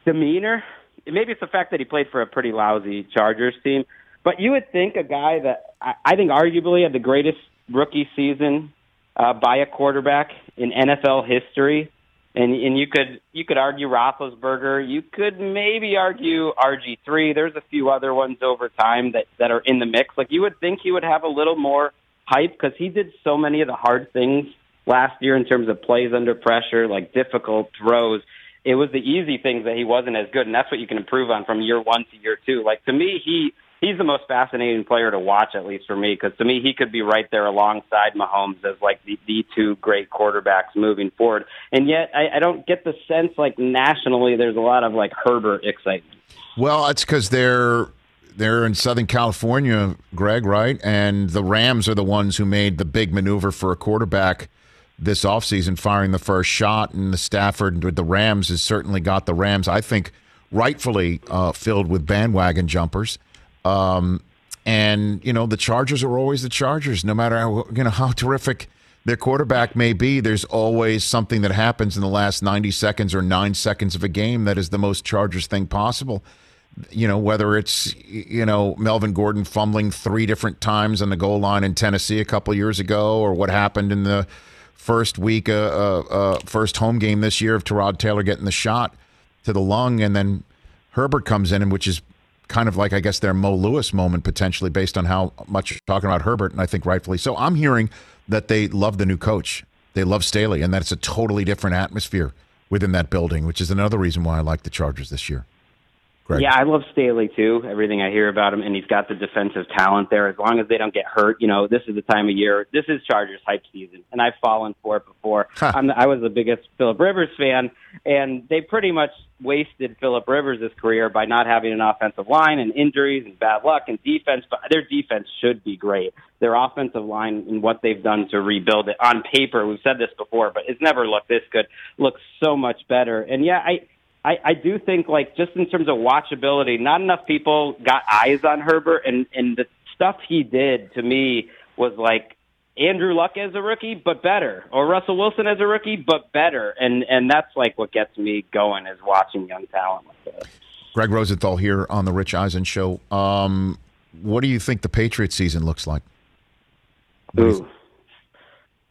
Speaker 10: demeanor. Maybe it's the fact that he played for a pretty lousy Chargers team. But you would think a guy that I, I think arguably had the greatest rookie season uh, by a quarterback in NFL history, and and you could you could argue Roethlisberger. You could maybe argue RG three. There's a few other ones over time that that are in the mix. Like you would think he would have a little more hype because he did so many of the hard things last year in terms of plays under pressure, like difficult throws. It was the easy things that he wasn't as good, and that's what you can improve on from year one to year two. Like to me, he he's the most fascinating player to watch, at least for me, because to me he could be right there alongside Mahomes as like the the two great quarterbacks moving forward. And yet, I, I don't get the sense like nationally there's a lot of like Herbert excitement.
Speaker 3: Well, it's because they're they're in Southern California, Greg, right? And the Rams are the ones who made the big maneuver for a quarterback this offseason, firing the first shot. And the Stafford with the Rams has certainly got the Rams, I think, rightfully uh, filled with bandwagon jumpers. Um, and you know the Chargers are always the Chargers, no matter how you know how terrific their quarterback may be. There's always something that happens in the last 90 seconds or nine seconds of a game that is the most Chargers thing possible. You know whether it's you know Melvin Gordon fumbling three different times on the goal line in Tennessee a couple years ago, or what happened in the first week, uh, uh, uh, first home game this year of Tyrod Taylor getting the shot to the lung, and then Herbert comes in, and which is kind of like I guess their Mo Lewis moment potentially based on how much you're talking about Herbert, and I think rightfully so. I'm hearing that they love the new coach. They love Staley, and that it's a totally different atmosphere within that building, which is another reason why I like the Chargers this year. Greg.
Speaker 10: Yeah, I love Staley too. Everything I hear about him, and he's got the defensive talent there. As long as they don't get hurt, you know, this is the time of year. This is Chargers hype season, and I've fallen for it before. I'm the, I was the biggest Philip Rivers fan, and they pretty much wasted Philip Rivers' career by not having an offensive line and injuries and bad luck and defense. But their defense should be great. Their offensive line and what they've done to rebuild it on paper, we've said this before, but it's never looked this good. Looks so much better. And yeah, I I, I do think like just in terms of watchability, not enough people got eyes on Herbert, and and the stuff he did to me was like Andrew Luck as a rookie, but better, or Russell Wilson as a rookie, but better, and and that's like what gets me going is watching young talent like that.
Speaker 3: Greg Rosenthal here on the Rich Eisen Show. Um, what do you think the Patriots season looks like?
Speaker 10: Ooh,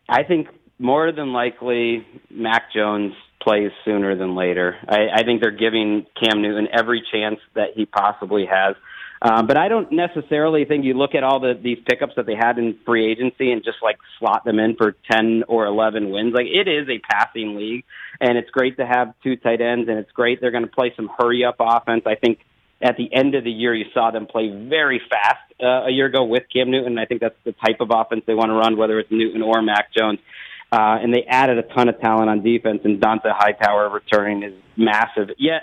Speaker 10: I think more than likely Mac Jones plays sooner than later. I, I think they're giving Cam Newton every chance that he possibly has. Um, but I don't necessarily think you look at all the these pickups that they had in free agency and just like slot them in for ten or eleven wins. Like it is a passing league, and it's great to have two tight ends, and it's great they're going to play some hurry up offense. I think at the end of the year you saw them play very fast uh, a year ago with Cam Newton. I think that's the type of offense they want to run, whether it's Newton or Mac Jones. Uh, and they added a ton of talent on defense, and Dont'a Hightower returning is massive. Yet,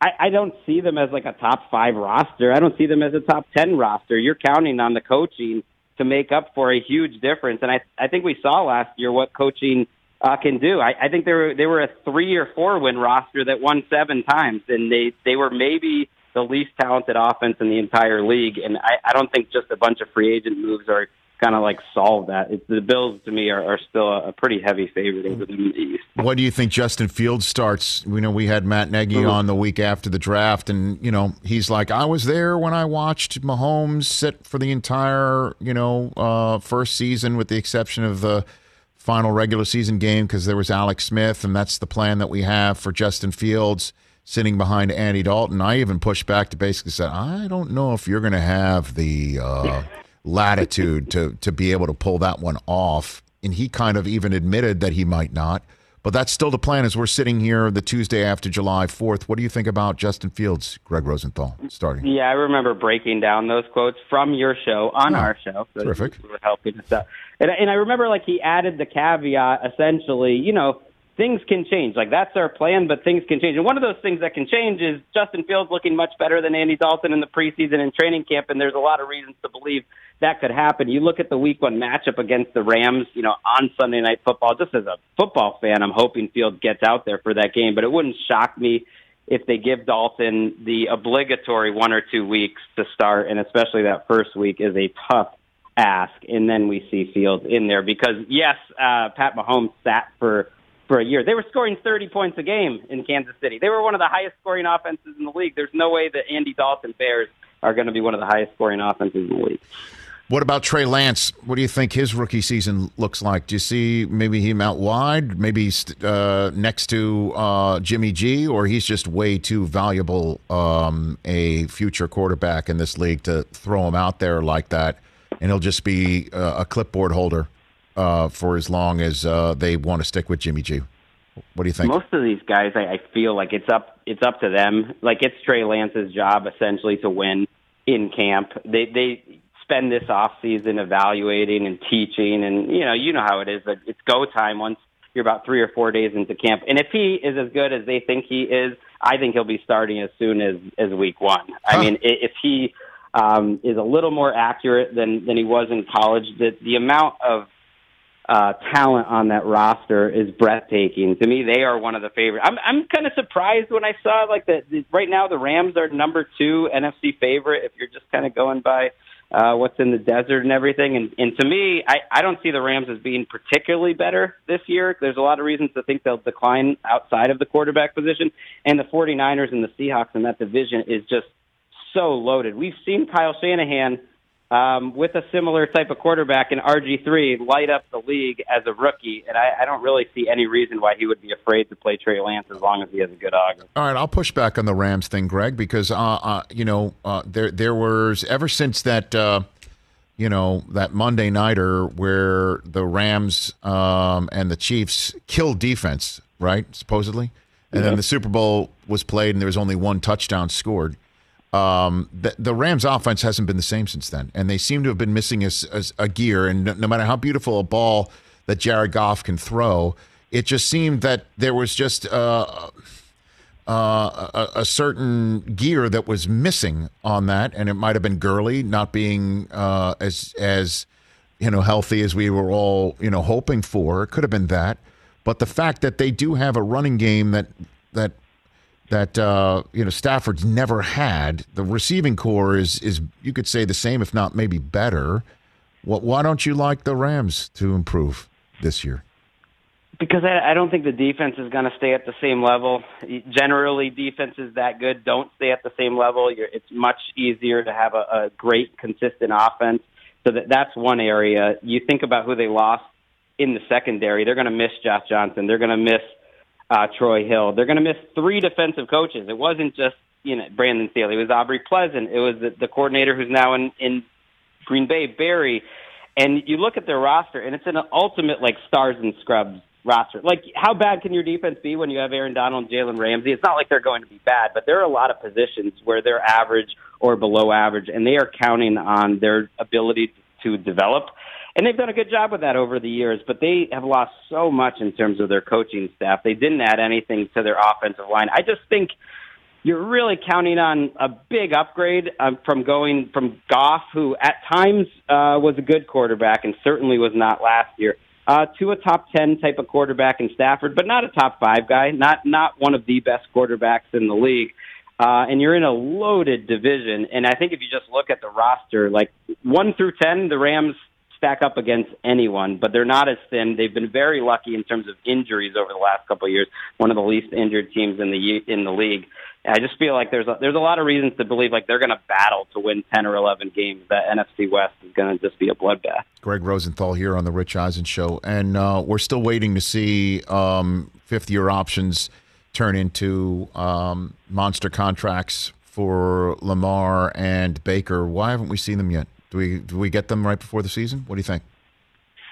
Speaker 10: I, I don't see them as like a top five roster. I don't see them as a top ten roster. You're counting on the coaching to make up for a huge difference, and I I think we saw last year what coaching uh, can do. I, I think they were they were a three or four win roster that won seven times, and they they were maybe the least talented offense in the entire league. And I, I don't think just a bunch of free agent moves are kind of like solve that. It's, the Bills to me are, are still a, a, pretty heavy favorite over them in the East.
Speaker 3: What do you think Justin Fields starts? You know, we had Matt Nagy mm-hmm. on the week after the draft, and you know he's like, I was there when I watched Mahomes sit for the entire you know uh, first season, with the exception of the final regular season game because there was Alex Smith, and that's the plan that we have for Justin Fields sitting behind Andy Dalton. I even pushed back to basically say, I don't know if you're going to have the. Uh, latitude to to be able to pull that one off. And he kind of even admitted that he might not. But that's still the plan as we're sitting here the Tuesday after July 4th. What do you think about Justin Fields, Greg Rosenthal, starting?
Speaker 10: Yeah, I remember breaking down those quotes from your show on
Speaker 3: Oh,
Speaker 10: our show. So
Speaker 3: terrific.
Speaker 10: You were helping us out. And, and I remember like he added the caveat essentially, you know, things can change. Like that's our plan, but things can change. And one of those things that can change is Justin Fields looking much better than Andy Dalton in the preseason and training camp. And there's a lot of reasons to believe that could happen. You look at the week one matchup against the Rams, you know, on Sunday night football, just as a football fan, I'm hoping Fields gets out there for that game, but it wouldn't shock me if they give Dalton the obligatory one or two weeks to start, and especially that first week is a tough ask, and then we see Fields in there because yes, uh, Pat Mahomes sat for for a year. They were scoring 30 points a game in Kansas City. They were one of the highest scoring offenses in the league. There's no way that Andy Dalton Bears are going to be one of the highest scoring offenses in the league.
Speaker 3: What about Trey Lance? What do you think his rookie season looks like? Do you see maybe him out wide, maybe uh, next to uh, Jimmy G, or he's just way too valuable um, a future quarterback in this league to throw him out there like that, and he'll just be uh, a clipboard holder uh, for as long as uh, they want to stick with Jimmy G. What do you think?
Speaker 10: Most of these guys, I, I feel like it's up it's up to them. Like it's Trey Lance's job essentially to win in camp. They they spend this off season evaluating and teaching, and you know you know how it is. That it's go time once you're about three or four days into camp. And if he is as good as they think he is, I think he'll be starting as soon as as week one. I mean, if he um, is a little more accurate than than he was in college, the the amount of uh, talent on that roster is breathtaking. To me, they are one of the favorites. I'm I'm kind of surprised when I saw like the right now the Rams are number two NFC favorite. If you're just kind of going by uh, what's in the desert and everything, and and to me, I I don't see the Rams as being particularly better this year. There's a lot of reasons to think they'll decline outside of the quarterback position, and the 49ers and the Seahawks in that division is just so loaded. We've seen Kyle Shanahan um, with a similar type of quarterback in RG3 light up the league as a rookie, and I, I don't really see any reason why he would be afraid to play Trey Lance as long as he has a good auger.
Speaker 3: All right, I'll push back on the Rams thing, Greg, because uh, uh, you know uh, there there was ever since that uh, you know that Monday nighter where the Rams um, and the Chiefs killed defense, right? Supposedly, and then the Super Bowl was played and there was only one touchdown scored. Um, the, the Rams offense hasn't been the same since then, and they seem to have been missing a gear. And no, no matter how beautiful a ball that Jared Goff can throw, it just seemed that there was just uh, uh, a, a certain gear that was missing on that, and it might have been Gurley not being uh, as as you know healthy as we were all you know hoping for. It could have been that, but the fact that they do have a running game that that that uh, you know Stafford's never had. The receiving corps is is you could say the same, if not maybe better. What? Why don't you like the Rams to improve this year?
Speaker 10: Because I, I don't think the defense is going to stay at the same level. Generally, defenses that good don't stay at the same level. You're, it's much easier to have a, a great, consistent offense. So that that's one area. You think about who they lost in the secondary. They're going to miss Josh Johnson. They're going to miss uh, Troy Hill. They're going to miss three defensive coaches. It wasn't just you know Brandon Staley. It was Aubrey Pleasant. It was the, the coordinator who's now in in Green Bay, Barry. And you look at their roster, and it's an ultimate like stars and scrubs roster. Like, how bad can your defense be when you have Aaron Donald and Jalen Ramsey? It's not like they're going to be bad, but there are a lot of positions where they're average or below average, and they are counting on their ability to develop. And they've done a good job with that over the years, but they have lost so much in terms of their coaching staff. They didn't add anything to their offensive line. I just think you're really counting on a big upgrade um, from going from Goff, who at times uh, was a good quarterback and certainly was not last year, uh, to a top ten type of quarterback in Stafford, but not a top five guy, not not one of the best quarterbacks in the league. Uh, and you're in a loaded division, and I think if you just look at the roster, like one through ten, the Rams stack up against anyone, but they're not as thin. They've been very lucky in terms of injuries over the last couple of years. One of the least injured teams in the in the league. And I just feel like there's a, there's a lot of reasons to believe like they're going to battle to win 10 or 11 games. That NFC West is going to just be a bloodbath.
Speaker 3: Greg Rosenthal here on the Rich Eisen Show, and uh, we're still waiting to see um, fifth-year options turn into um, monster contracts for Lamar and Baker. Why haven't we seen them yet? Do we do we get them right before the season? What do you think?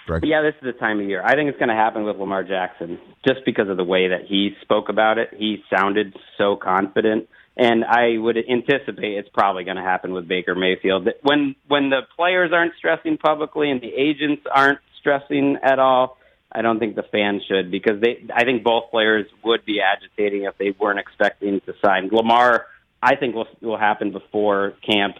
Speaker 3: Greg?
Speaker 10: Yeah, this is the time of year. I think it's going to happen with Lamar Jackson just because of the way that he spoke about it. He sounded so confident. And I would anticipate it's probably going to happen with Baker Mayfield. When when the players aren't stressing publicly and the agents aren't stressing at all, I don't think the fans should because they. I think both players would be agitating if they weren't expecting to sign Lamar. I think will will happen before camp.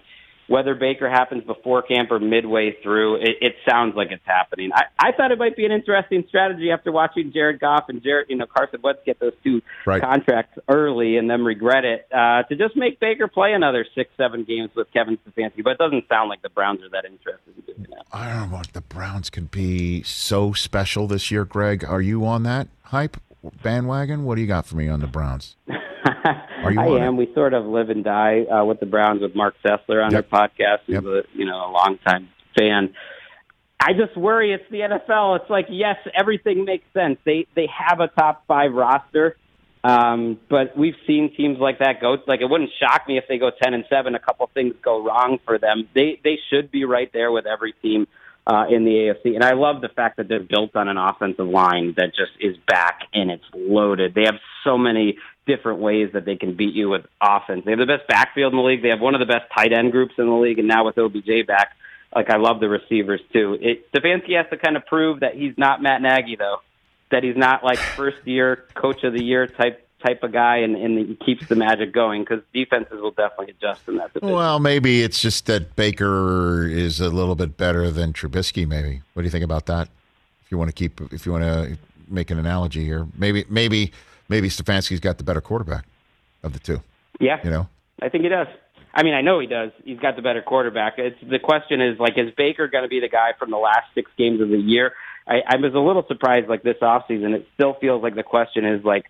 Speaker 10: Whether Baker happens before camp or midway through, it, it sounds like it's happening. I, I thought it might be an interesting strategy after watching Jared Goff and Jared, you know, Carson Wentz get those two
Speaker 3: Right.
Speaker 10: contracts early and then regret it uh, to just make Baker play another six, seven games with Kevin Stefanski. But it doesn't sound like the Browns are that interested in doing that.
Speaker 3: I don't know what the Browns could be so special this year, Greg. Are you on that hype bandwagon? What do you got for me on the Browns? Are you
Speaker 10: I am. We sort of live and die uh, with the Browns with Mark Sessler on
Speaker 3: Yep.
Speaker 10: their podcast. He's
Speaker 3: Yep.
Speaker 10: a you know a longtime fan. I just worry it's the NFL. It's like yes, everything makes sense. They they have a top five roster, um, but we've seen teams like that go. Like it wouldn't shock me if they go ten and seven. A couple things go wrong for them. They they should be right there with every team uh, in the AFC. And I love the fact that they're built on an offensive line that just is back and it's loaded. They have so many different ways that they can beat you with offense. They have the best backfield in the league. They have one of the best tight end groups in the league. And now with OBJ back, like I love the receivers too. It, Stefanski has to kind of prove that he's not Matt Nagy though, that he's not like first year coach of the year type type of guy, and, and he keeps the magic going because defenses will definitely adjust in that division.
Speaker 3: Well, maybe it's just that Baker is a little bit better than Trubisky. Maybe. What do you think about that? If you want to keep, if you want to make an analogy here, maybe, maybe, maybe Stefanski's got the better quarterback of the two.
Speaker 10: Yeah,
Speaker 3: You know,
Speaker 10: I think he does. I mean, I know he does. He's got the better quarterback. It's the question is like, is Baker going to be the guy from the last six games of the year? I, I was a little surprised, like this offseason. It still feels like the question is like,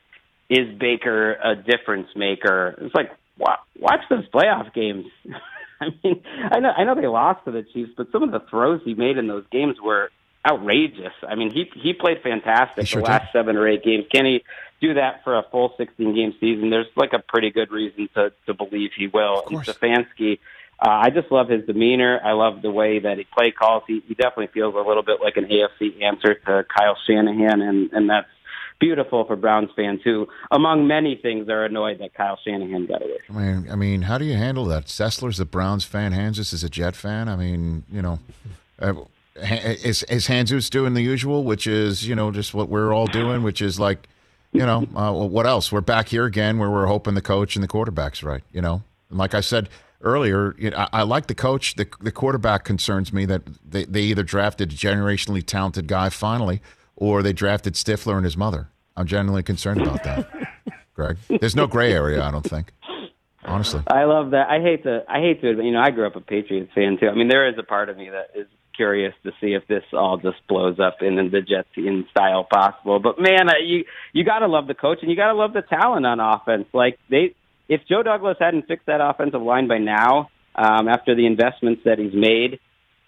Speaker 10: is Baker a difference maker? It's like, wa- watch those playoff games. I mean, I know I know they lost to the Chiefs, but some of the throws he made in those games were outrageous. I mean, he he played fantastic
Speaker 3: He sure
Speaker 10: the last seven or eight games. Can he do that for a full 16 game season? There's like a pretty good reason to to believe he will. And Stefanski, uh, I just love his demeanor. I love the way that he play calls. He, he definitely feels a little bit like an AFC answer to Kyle Shanahan, and and that's beautiful for Browns fans who, among many things, are annoyed that Kyle Shanahan got away.
Speaker 3: I mean, I mean, how do you handle that? Sessler's a Browns fan. Hanzus is a Jet fan. I mean, you know, uh, is is Hanzus doing the usual, which is you know just what we're all doing, which is like, you know, uh, what else? We're back here again, where we're hoping the coach and the quarterback's right. You know, and like I said earlier, you know, I, I like the coach. The the quarterback concerns me that they they either drafted a generationally talented guy finally, or they drafted Stifler and his mother. I'm genuinely concerned about that, Greg. There's no gray area, I don't think. Honestly.
Speaker 10: I love that. I hate to. I hate to. You know, I grew up a Patriots fan too. I mean, there is a part of me that is curious to see if this all just blows up in the Jetsian style possible. But man, you you got to love the coach and you got to love the talent on offense. Like they, if Joe Douglas hadn't fixed that offensive line by now, um, after the investments that he's made,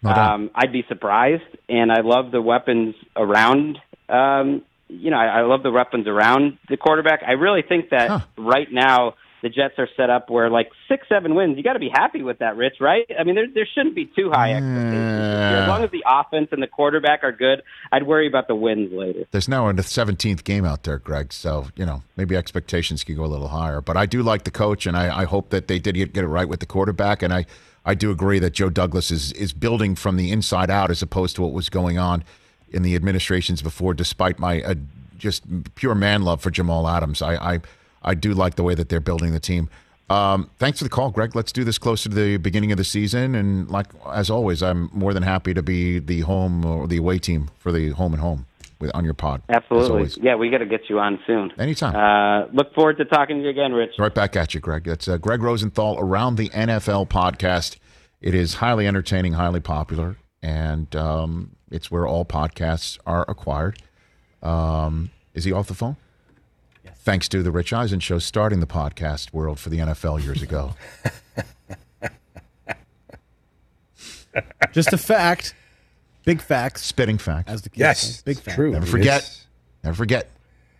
Speaker 3: No
Speaker 10: um, I'd be surprised. And I love the weapons around. Um, you know, I, I love the weapons around the quarterback. I really think that right now the Jets are set up where like six, seven wins. You got to be happy with that, Rich. Right? I mean, there there shouldn't be too high expectations. As long as the offense and the quarterback are good, I'd worry about the wins later.
Speaker 3: There's now a 17th game out there, Greg. So, you know, maybe expectations could go a little higher. But I do like the coach, and I, I hope that they did get, get it right with the quarterback. And I, I do agree that Joe Douglas is, is building from the inside out as opposed to what was going on in the administrations before, despite my uh, just pure man love for Jamal Adams. I, I, I do like the way that they're building the team. Um, thanks for the call, Greg. Let's do this closer to the beginning of the season. And like as always, I'm more than happy to be the home or the away team for the home and home with on your pod.
Speaker 10: Absolutely. Yeah, we got to get you on soon.
Speaker 3: Anytime.
Speaker 10: Uh, look forward to talking to you again, Rich.
Speaker 3: Right back at you, Greg. That's uh, Greg Rosenthal around the NFL podcast. It is highly entertaining, highly popular, and um, it's where all podcasts are acquired. Um, is he off the phone? Thanks to the Rich Eisen show starting the podcast world for the NFL years ago.
Speaker 6: Just a fact. Big fact.
Speaker 3: Spitting fact.
Speaker 6: As the kids
Speaker 1: Yes,
Speaker 6: say. Big
Speaker 1: it's
Speaker 6: fact.
Speaker 1: true.
Speaker 3: Never forget.
Speaker 1: is.
Speaker 3: Never forget.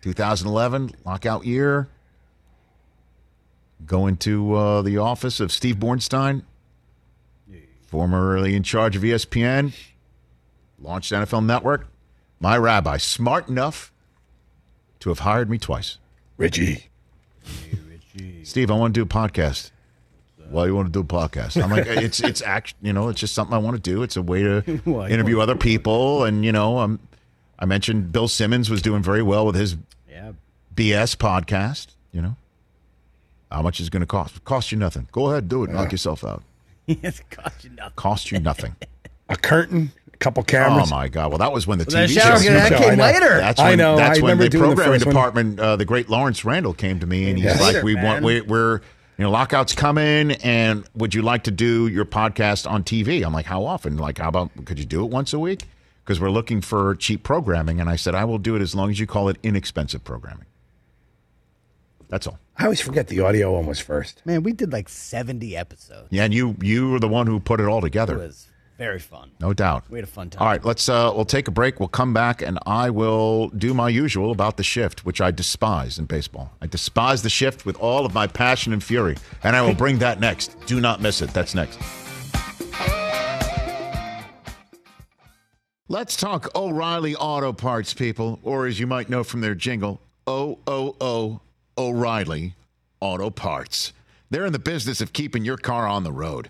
Speaker 3: 2011 lockout year. Going to uh, the office of Steve Bornstein, formerly in charge of ESPN. launched NFL Network. My rabbi, smart enough to have hired me twice.
Speaker 1: Richie.
Speaker 3: Steve, I want to do a podcast. Why you want to do a podcast? I'm like, it's it's act, you know, it's just something I want to do. It's a way to
Speaker 6: Why you
Speaker 3: interview other people, and you know, um, I mentioned Bill Simmons was doing very well with his
Speaker 6: Yeah.
Speaker 3: BS podcast. You know, how much is it going to cost? Cost you nothing. Go ahead, do it. Knock yourself out.
Speaker 6: it's cost you nothing.
Speaker 3: Cost you nothing.
Speaker 1: A curtain, a couple cameras.
Speaker 3: Oh my god! Well, that was when the
Speaker 6: Well,
Speaker 3: TV
Speaker 6: shower-
Speaker 3: show.
Speaker 6: that came
Speaker 1: know.
Speaker 6: later.
Speaker 3: That's
Speaker 1: I
Speaker 3: when,
Speaker 1: know.
Speaker 3: That's
Speaker 1: I
Speaker 3: when the
Speaker 1: doing the
Speaker 3: programming department, uh, the great Lawrence Randall, came to me and he's
Speaker 6: Yeah.
Speaker 3: like,
Speaker 6: Later,
Speaker 3: "We
Speaker 6: man.
Speaker 3: want, we, we're, you know, lockouts coming, and would you like to do your podcast on TV?" I'm like, "How often? Like, how about could you do it once a week? Because we're looking for cheap programming." And I said, "I will do it as long as you call it inexpensive programming." That's all.
Speaker 1: I always forget the audio one was first.
Speaker 6: Man, we did like 70 episodes.
Speaker 3: Yeah, and you you were the one who put it all
Speaker 6: It
Speaker 3: together.
Speaker 6: was very fun.
Speaker 3: No doubt.
Speaker 6: We had a fun time.
Speaker 3: All right, let's uh we'll take a break. We'll come back and I will do my usual about the shift, which I despise in baseball. I despise the shift with all of my passion and fury, and I will bring that next. Do not miss it. That's next. Let's talk O'Reilly Auto Parts, people, or as you might know from their jingle, O O O O'Reilly Auto Parts. They're in the business of keeping your car on the road.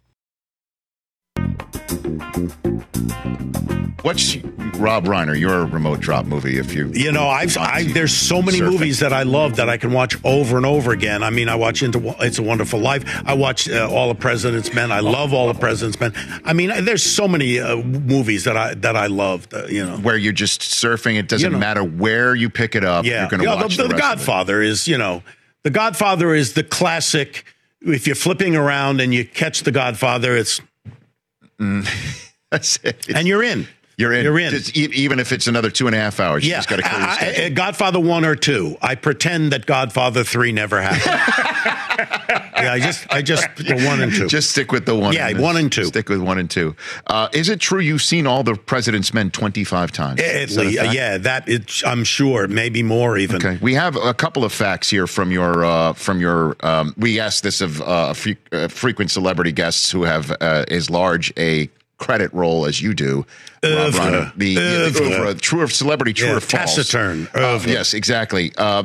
Speaker 3: What's Rob Reiner, your remote drop movie? If you
Speaker 11: You know, I've I, there's so many
Speaker 3: Surfing.
Speaker 11: movies that I love that I can watch over and over again. I mean, I watch Into It's a Wonderful Life. I watch uh, All the President's Men. I love All the President's Men. I mean, there's so many uh, movies that I that I love. Uh, you know,
Speaker 3: where you're just surfing. It doesn't
Speaker 11: You know.
Speaker 3: matter where you pick it up.
Speaker 11: yeah,
Speaker 3: You're going to
Speaker 11: Yeah,
Speaker 3: watch
Speaker 11: the,
Speaker 3: the,
Speaker 11: the
Speaker 3: rest of it.
Speaker 11: Godfather is you know, The Godfather is the classic. If you're flipping around and you catch The Godfather, it's
Speaker 3: It. Mm.
Speaker 11: and you're in.
Speaker 3: You're in.
Speaker 11: You're in.
Speaker 3: Just even if it's another two and a half hours, you
Speaker 11: Yeah,
Speaker 3: just got to clear your
Speaker 11: I- I- Godfather one or two. I pretend that Godfather three never happened. yeah, I just, I just the one and two.
Speaker 3: Just stick with the one.
Speaker 11: Yeah, one and two.
Speaker 3: Stick with one and two. Uh, is it true you've seen all the President's Men 25 times?
Speaker 11: At
Speaker 3: Is that
Speaker 11: yeah, that it, I'm sure, maybe more even.
Speaker 3: Okay, we have a couple of facts here from your uh, from your. Um, we asked this of uh, fre- uh, frequent celebrity guests who have uh, as large a credit roll as you do. Rob. Reiner. the, the true or celebrity, true
Speaker 11: Yeah,
Speaker 3: or false?
Speaker 11: taciturn.
Speaker 3: Uh, yes, exactly. Uh,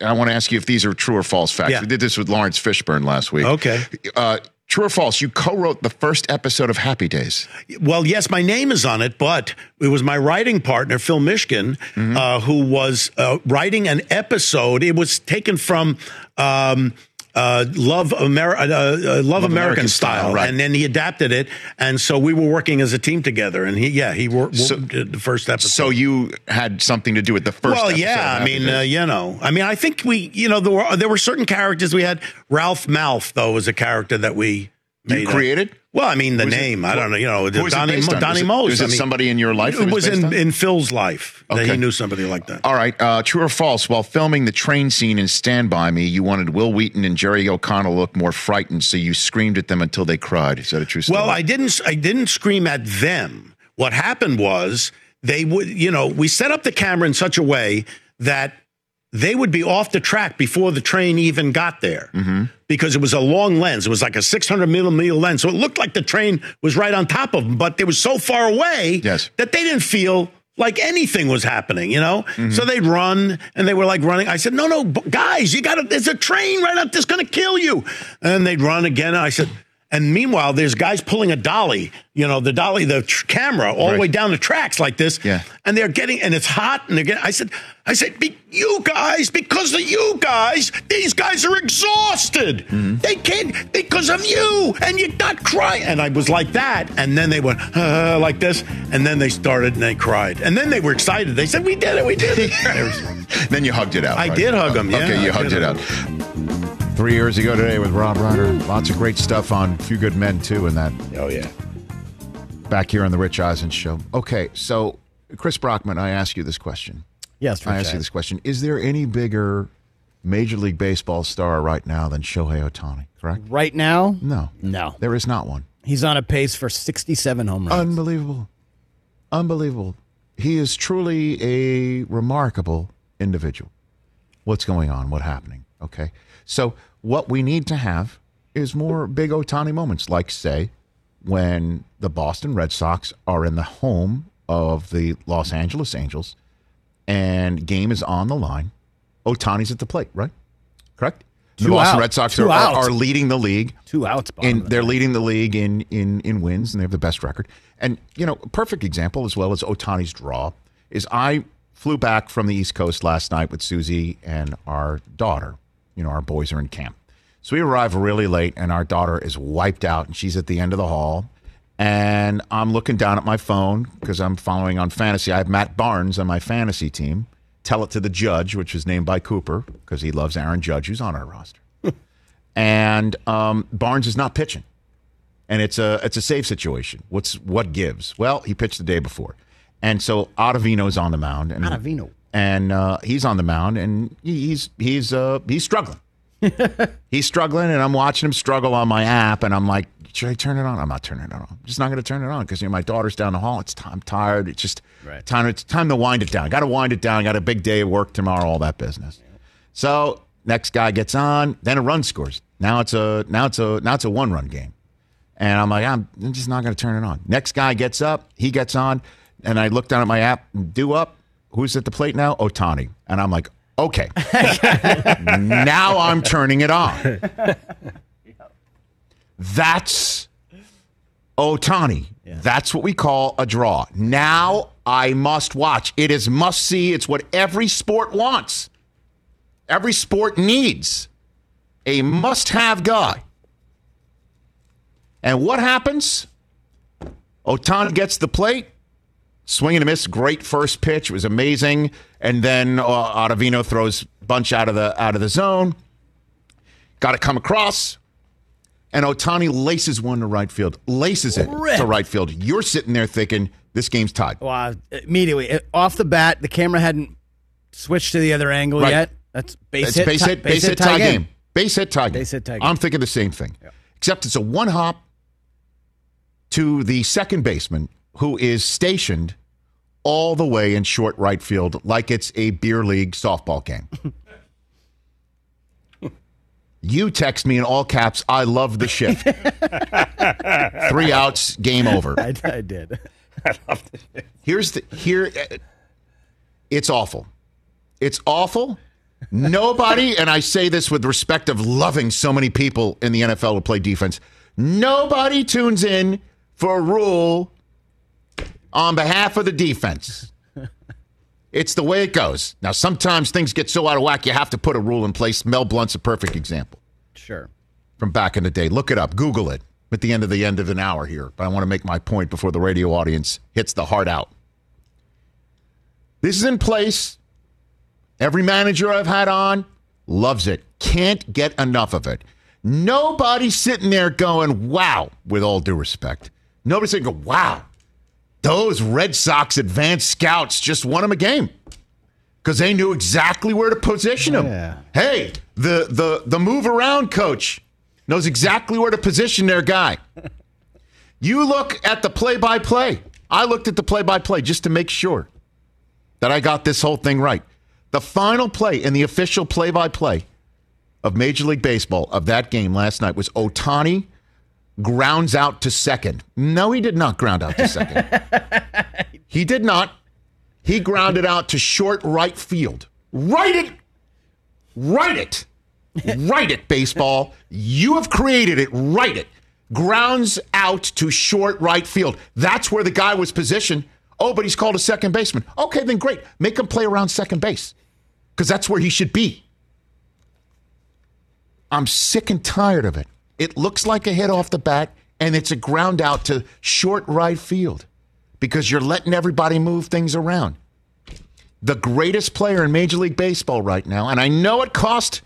Speaker 3: I want to ask you if these are true or false facts.
Speaker 11: Yeah.
Speaker 3: We did this with Laurence Fishburne last week.
Speaker 11: Okay.
Speaker 3: Uh, true or false? You co-wrote the first episode of Happy Days.
Speaker 11: Well, yes, my name is on it, but it was my writing partner, Phil Mishkin, uh, who was uh, writing an episode. It was taken from um, uh, love, uh, uh, love,
Speaker 3: Love
Speaker 11: American,
Speaker 3: American
Speaker 11: style,
Speaker 3: Style, right.
Speaker 11: and then he adapted it, and so we were working as a team together. And he, yeah, he worked
Speaker 3: So-
Speaker 11: the first episode.
Speaker 3: So you had something to do with the first.
Speaker 11: well, yeah. I mean, uh, you know, I mean, I think we, you know, there were there were certain characters we had. Ralph Mouth, though, was a character that we
Speaker 3: You created?
Speaker 11: Well, I mean, the
Speaker 3: it-
Speaker 11: name. I don't know. You know,
Speaker 3: was it
Speaker 11: Donnie, Mo-
Speaker 3: on?
Speaker 11: Donnie
Speaker 3: Was it-
Speaker 11: Mose.
Speaker 3: was it
Speaker 11: I
Speaker 3: somebody in your life it
Speaker 11: It
Speaker 3: was
Speaker 11: was in, in Phil's life. that
Speaker 3: Okay.
Speaker 11: he knew somebody like that.
Speaker 3: All right, uh, true or false? While filming the train scene in Stand By Me, you wanted Wil Wheaton and Jerry O'Connell to look more frightened, so you screamed at them until they cried. Is that a true story?
Speaker 11: Well, I didn't. I didn't scream at them. What happened was they would. You know, we set up the camera in such a way that they would be off the track before the train even got there
Speaker 3: Mm-hmm.
Speaker 11: because it was a long lens. It was like a 600 millimeter lens, so it looked like the train was right on top of them, but they were so far away
Speaker 3: Yes.
Speaker 11: that they didn't feel. Like anything was happening, you know. So they'd run, and they were like running. I said, "No, no, guys, you got to. There's a train right up. That's going to kill you." And they'd run again. I said, and meanwhile, there's guys pulling a dolly, you know, the dolly, the tr- camera, all the way down the tracks like this.
Speaker 3: Yeah.
Speaker 11: And they're getting, and it's hot, and they're getting. I said, I said, Be, you guys, because of you guys, these guys are exhausted.
Speaker 3: Mm-hmm.
Speaker 11: They can't because of you, and you're not crying. And I was like that, and then they went uh, like this, and then they started and they cried, and then they were excited. They said, "We did it, we did it."
Speaker 3: then you hugged it out.
Speaker 11: I
Speaker 3: right?
Speaker 11: did hug 'em, yeah,
Speaker 3: Okay, you
Speaker 11: I
Speaker 3: hugged it out. Three years ago today with Rob Reiner. Lots of great stuff on Few Good Men too. In that
Speaker 6: Oh yeah.
Speaker 3: back here on the Rich Eisen show. Okay, so Chris Brockman, I ask you this question.
Speaker 6: Yes,
Speaker 3: I
Speaker 6: Rich
Speaker 3: ask you this question: Is there any bigger Major League Baseball star right now than Shohei Ohtani? Correct?
Speaker 6: Right now,
Speaker 3: No,
Speaker 6: no.
Speaker 3: there is not one.
Speaker 6: He's on a pace for 67 home runs.
Speaker 3: Unbelievable. Unbelievable. He is truly a remarkable individual. What's going on? What happening? Okay. So what we need to have is more big Ohtani moments, like say when the Boston Red Sox are in the home of the Los Angeles Angels and game is on the line. Ohtani's at the plate, right? Correct? the Boston
Speaker 6: out.
Speaker 3: Red Sox are, are, are leading the league
Speaker 6: Two outs. and the
Speaker 3: they're leading the league in in in wins and they have the best record. And you know, a perfect example as well as Ohtani's draw is I flew back from the East Coast last night with Susie and our daughter. You know, our boys are in camp. So we arrive really late and our daughter is wiped out and she's at the end of the hall. And I'm looking down at my phone because I'm following on fantasy. I have Matt Barnes on my fantasy team. Tell it to the judge, which was named by Cooper because he loves Aaron Judge, who's on our roster. and um, Barnes is not pitching and it's a it's a save situation. What's what gives? Well, he pitched the day before, and so Ottavino's on the mound, and
Speaker 6: Ottavino.
Speaker 3: And uh, he's on the mound, and he's he's uh, he's struggling. he's struggling, and I'm watching him struggle on my app, and I'm like, should I turn it on? I'm not turning it on. I'm just not going to turn it on because you know my daughter's down the hall. It's time, I'm tired. It's just
Speaker 6: Right.
Speaker 3: time. It's time to wind it down. Got to wind it down. Got a big day of work tomorrow. All that business. So next guy gets on, then a run scores. Now it's a now it's a now it's a one run game. And I'm like, I'm I'm just not going to turn it on. Next guy gets up, he gets on, and I look down at my app, and do up. Who's at the plate now? Ohtani. And I'm like, okay. now I'm turning it on. That's Ohtani. That's what we call a draw. Now I must watch. It is must see. It's what every sport wants. Every sport needs a must have guy. And what happens? Ohtani gets the plate, swing and a miss. Great first pitch. It was amazing. And then uh, Ottavino throws bunch out of the out of the zone. Got to come across. And Ohtani laces one to right field, laces it
Speaker 6: Rip.
Speaker 3: to right field. You're sitting there thinking this game's tied.
Speaker 6: Wow, immediately uh, off the bat, the camera hadn't switched to the other angle
Speaker 3: Right.
Speaker 6: yet. That's base hit,
Speaker 3: base hit, base hit, tie game. Base hit, tie game.
Speaker 6: Base hit, tie game.
Speaker 3: I'm thinking the same thing. Except it's a one hop to the second baseman who is stationed all the way in short right field like it's a beer league softball game. you text me in all caps, I love the shift. Three outs, game over.
Speaker 6: I, I did.
Speaker 3: Here's the here uh, it's awful. It's awful. Nobody, and I say this with respect of loving so many people in the NFL who play defense, nobody tunes in for a rule on behalf of the defense. It's the way it goes. Now, sometimes things get so out of whack, you have to put a rule in place. Mel Blount's a perfect example.
Speaker 6: Sure.
Speaker 3: from back in the day. Look it up, Google it at the end of the end of an hour here. But I want to make my point before the radio audience hits the heart out. This is in place. Every manager I've had on loves it. Can't get enough of it. Nobody's sitting there going, wow, with all due respect. Nobody's saying, wow, those Red Sox advanced scouts just won him a game because they knew exactly where to position him.
Speaker 6: Yeah.
Speaker 3: Hey, the the the move around coach knows exactly where to position their guy. You look at the play by play. I looked at the play by play just to make sure that I got this whole thing right. The final play in the official play by play of Major League Baseball of that game last night was Ohtani grounds out to second. No, he did not ground out to second. he did not. He grounded out to short right field. Write it. Write it. Write it, baseball. You have created it. Write it. Grounds out to short right field. That's where the guy was positioned. Oh, but he's called a second baseman. Okay, then great. Make him play around second base because that's where he should be. I'm sick and tired of it. It looks like a hit off the bat, and it's a ground out to short right field because you're letting everybody move things around. The greatest player in Major League Baseball right now, and I know it cost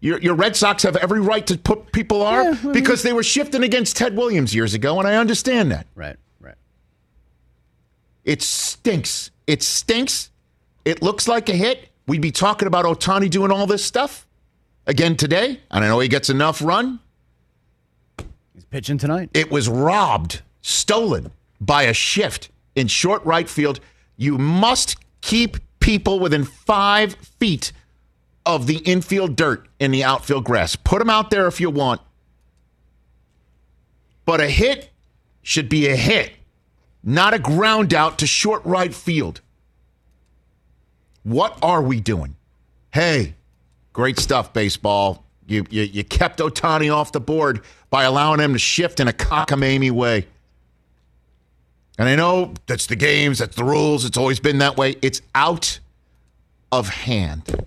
Speaker 3: your, your Red Sox have every right to put people are mm-hmm. because they were shifting against Ted Williams years ago, and I understand that.
Speaker 6: Right, right.
Speaker 3: It stinks. It stinks. It looks like a hit. We'd be talking about Ohtani doing all this stuff again today, and I know he gets enough run.
Speaker 6: He's pitching tonight.
Speaker 3: It was robbed, stolen by a shift in short right field. You must keep people within five feet of the infield dirt in the outfield grass. Put them out there if you want. But a hit should be a hit, not a ground out to short right field. What are we doing? Hey, great stuff, baseball. You, you, you kept Ohtani off the board by allowing him to shift in a cockamamie way. And I know that's the games, that's the rules. It's always been that way. It's out of hand.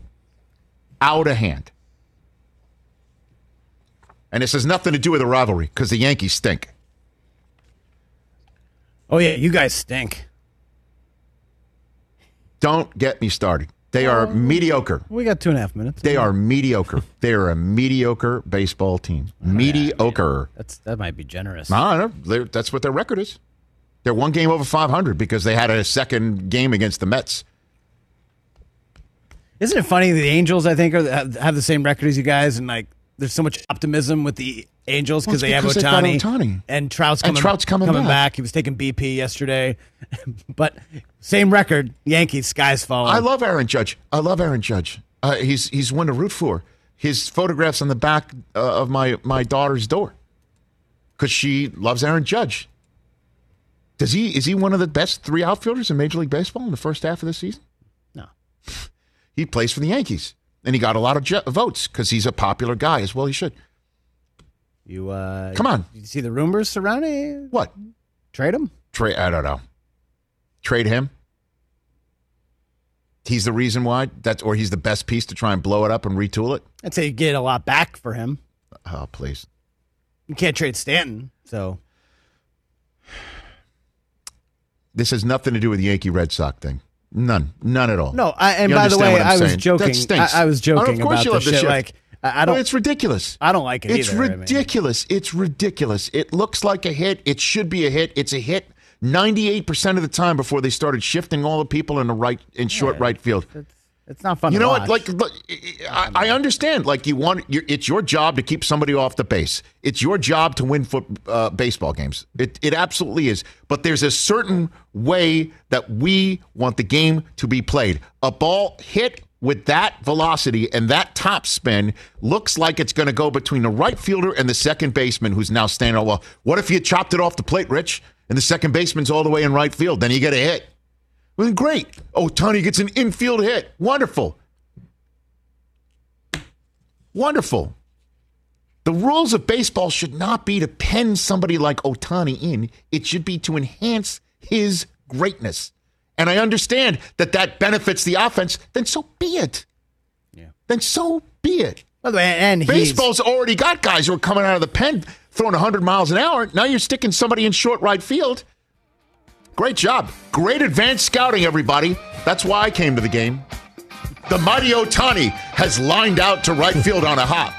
Speaker 3: Out of hand. And this has nothing to do with the rivalry because the Yankees stink.
Speaker 6: Oh yeah, you guys stink.
Speaker 3: Don't get me started. They are oh. mediocre.
Speaker 6: We got two and a half minutes.
Speaker 3: They are mediocre. They are a mediocre baseball team. Oh, mediocre.
Speaker 6: That's that might be generous.
Speaker 3: No, I don't know. They're- That's what their record is. They're one game over 500 because they had a second game against the Mets.
Speaker 6: Isn't it funny the Angels? I think are have the same record as you guys, and like there's so much optimism with the Angels
Speaker 3: Well,
Speaker 6: because they have
Speaker 3: because they've got Ohtani,
Speaker 6: and Trout's
Speaker 3: And
Speaker 6: coming.
Speaker 3: Trout's coming back.
Speaker 6: He was taking BP yesterday, but same record. Yankees, skies falling.
Speaker 3: I love Aaron Judge. I love Aaron Judge. Uh, he's he's one to root for. His photographs on the back uh, of my my daughter's door because she loves Aaron Judge. Does he is he one of the best three outfielders in Major League Baseball in the first half of the season?
Speaker 6: No.
Speaker 3: He plays for the Yankees, and he got a lot of votes because he's a popular guy as well. He should.
Speaker 6: You uh,
Speaker 3: Come on.
Speaker 6: You see the rumors surrounding
Speaker 3: What
Speaker 6: trade him?
Speaker 3: trade? I don't know. Trade him. He's the reason why. That's or he's the best piece to try and blow it up and retool it.
Speaker 6: I'd say you get a lot back for him.
Speaker 3: Oh please.
Speaker 6: You can't trade Stanton, so
Speaker 3: This has nothing to do with the Yankee Red Sox thing. None. None at all.
Speaker 6: no. I, and
Speaker 3: You
Speaker 6: by the way,
Speaker 3: I'm
Speaker 6: was joking.
Speaker 3: That stinks.
Speaker 6: I, I was joking
Speaker 3: of course
Speaker 6: about
Speaker 3: you
Speaker 6: the shit.
Speaker 3: shit.
Speaker 6: Like I, I don't.
Speaker 3: it's ridiculous.
Speaker 6: I don't like it
Speaker 3: It's
Speaker 6: either. I mean-
Speaker 3: ridiculous. It's ridiculous. It looks like a hit. It should be a hit. It's a hit 98% of the time before they started shifting all the people in the right in short right field.
Speaker 6: It's not fun.
Speaker 3: You know
Speaker 6: watch.
Speaker 3: what? Like, look, I, I understand. Like, you want it's your job to keep somebody off the base. It's your job to win foot uh, baseball games. It it absolutely is. But there's a certain way that we want the game to be played. A ball hit with that velocity and that top spin looks like it's going to go between the right fielder and the second baseman, who's now standing. Well, what if you chopped it off the plate, Rich, and the second baseman's all the way in right field? Then you get a hit. Well, then great. Oh, Tony gets an infield hit. Wonderful. Wonderful. The rules of baseball should not be to pen somebody like Ohtani in. It should be to enhance his greatness. And I understand that that benefits the offense. Then so be it.
Speaker 6: Yeah.
Speaker 3: Then so be it.
Speaker 6: By the way, and he's
Speaker 3: Baseball's already got guys who are coming out of the pen throwing 100 miles an hour. Now you're sticking somebody in short right field. Great job. Great advanced scouting, everybody. That's why I came to the game. The mighty Ohtani has lined out to right field on a hop.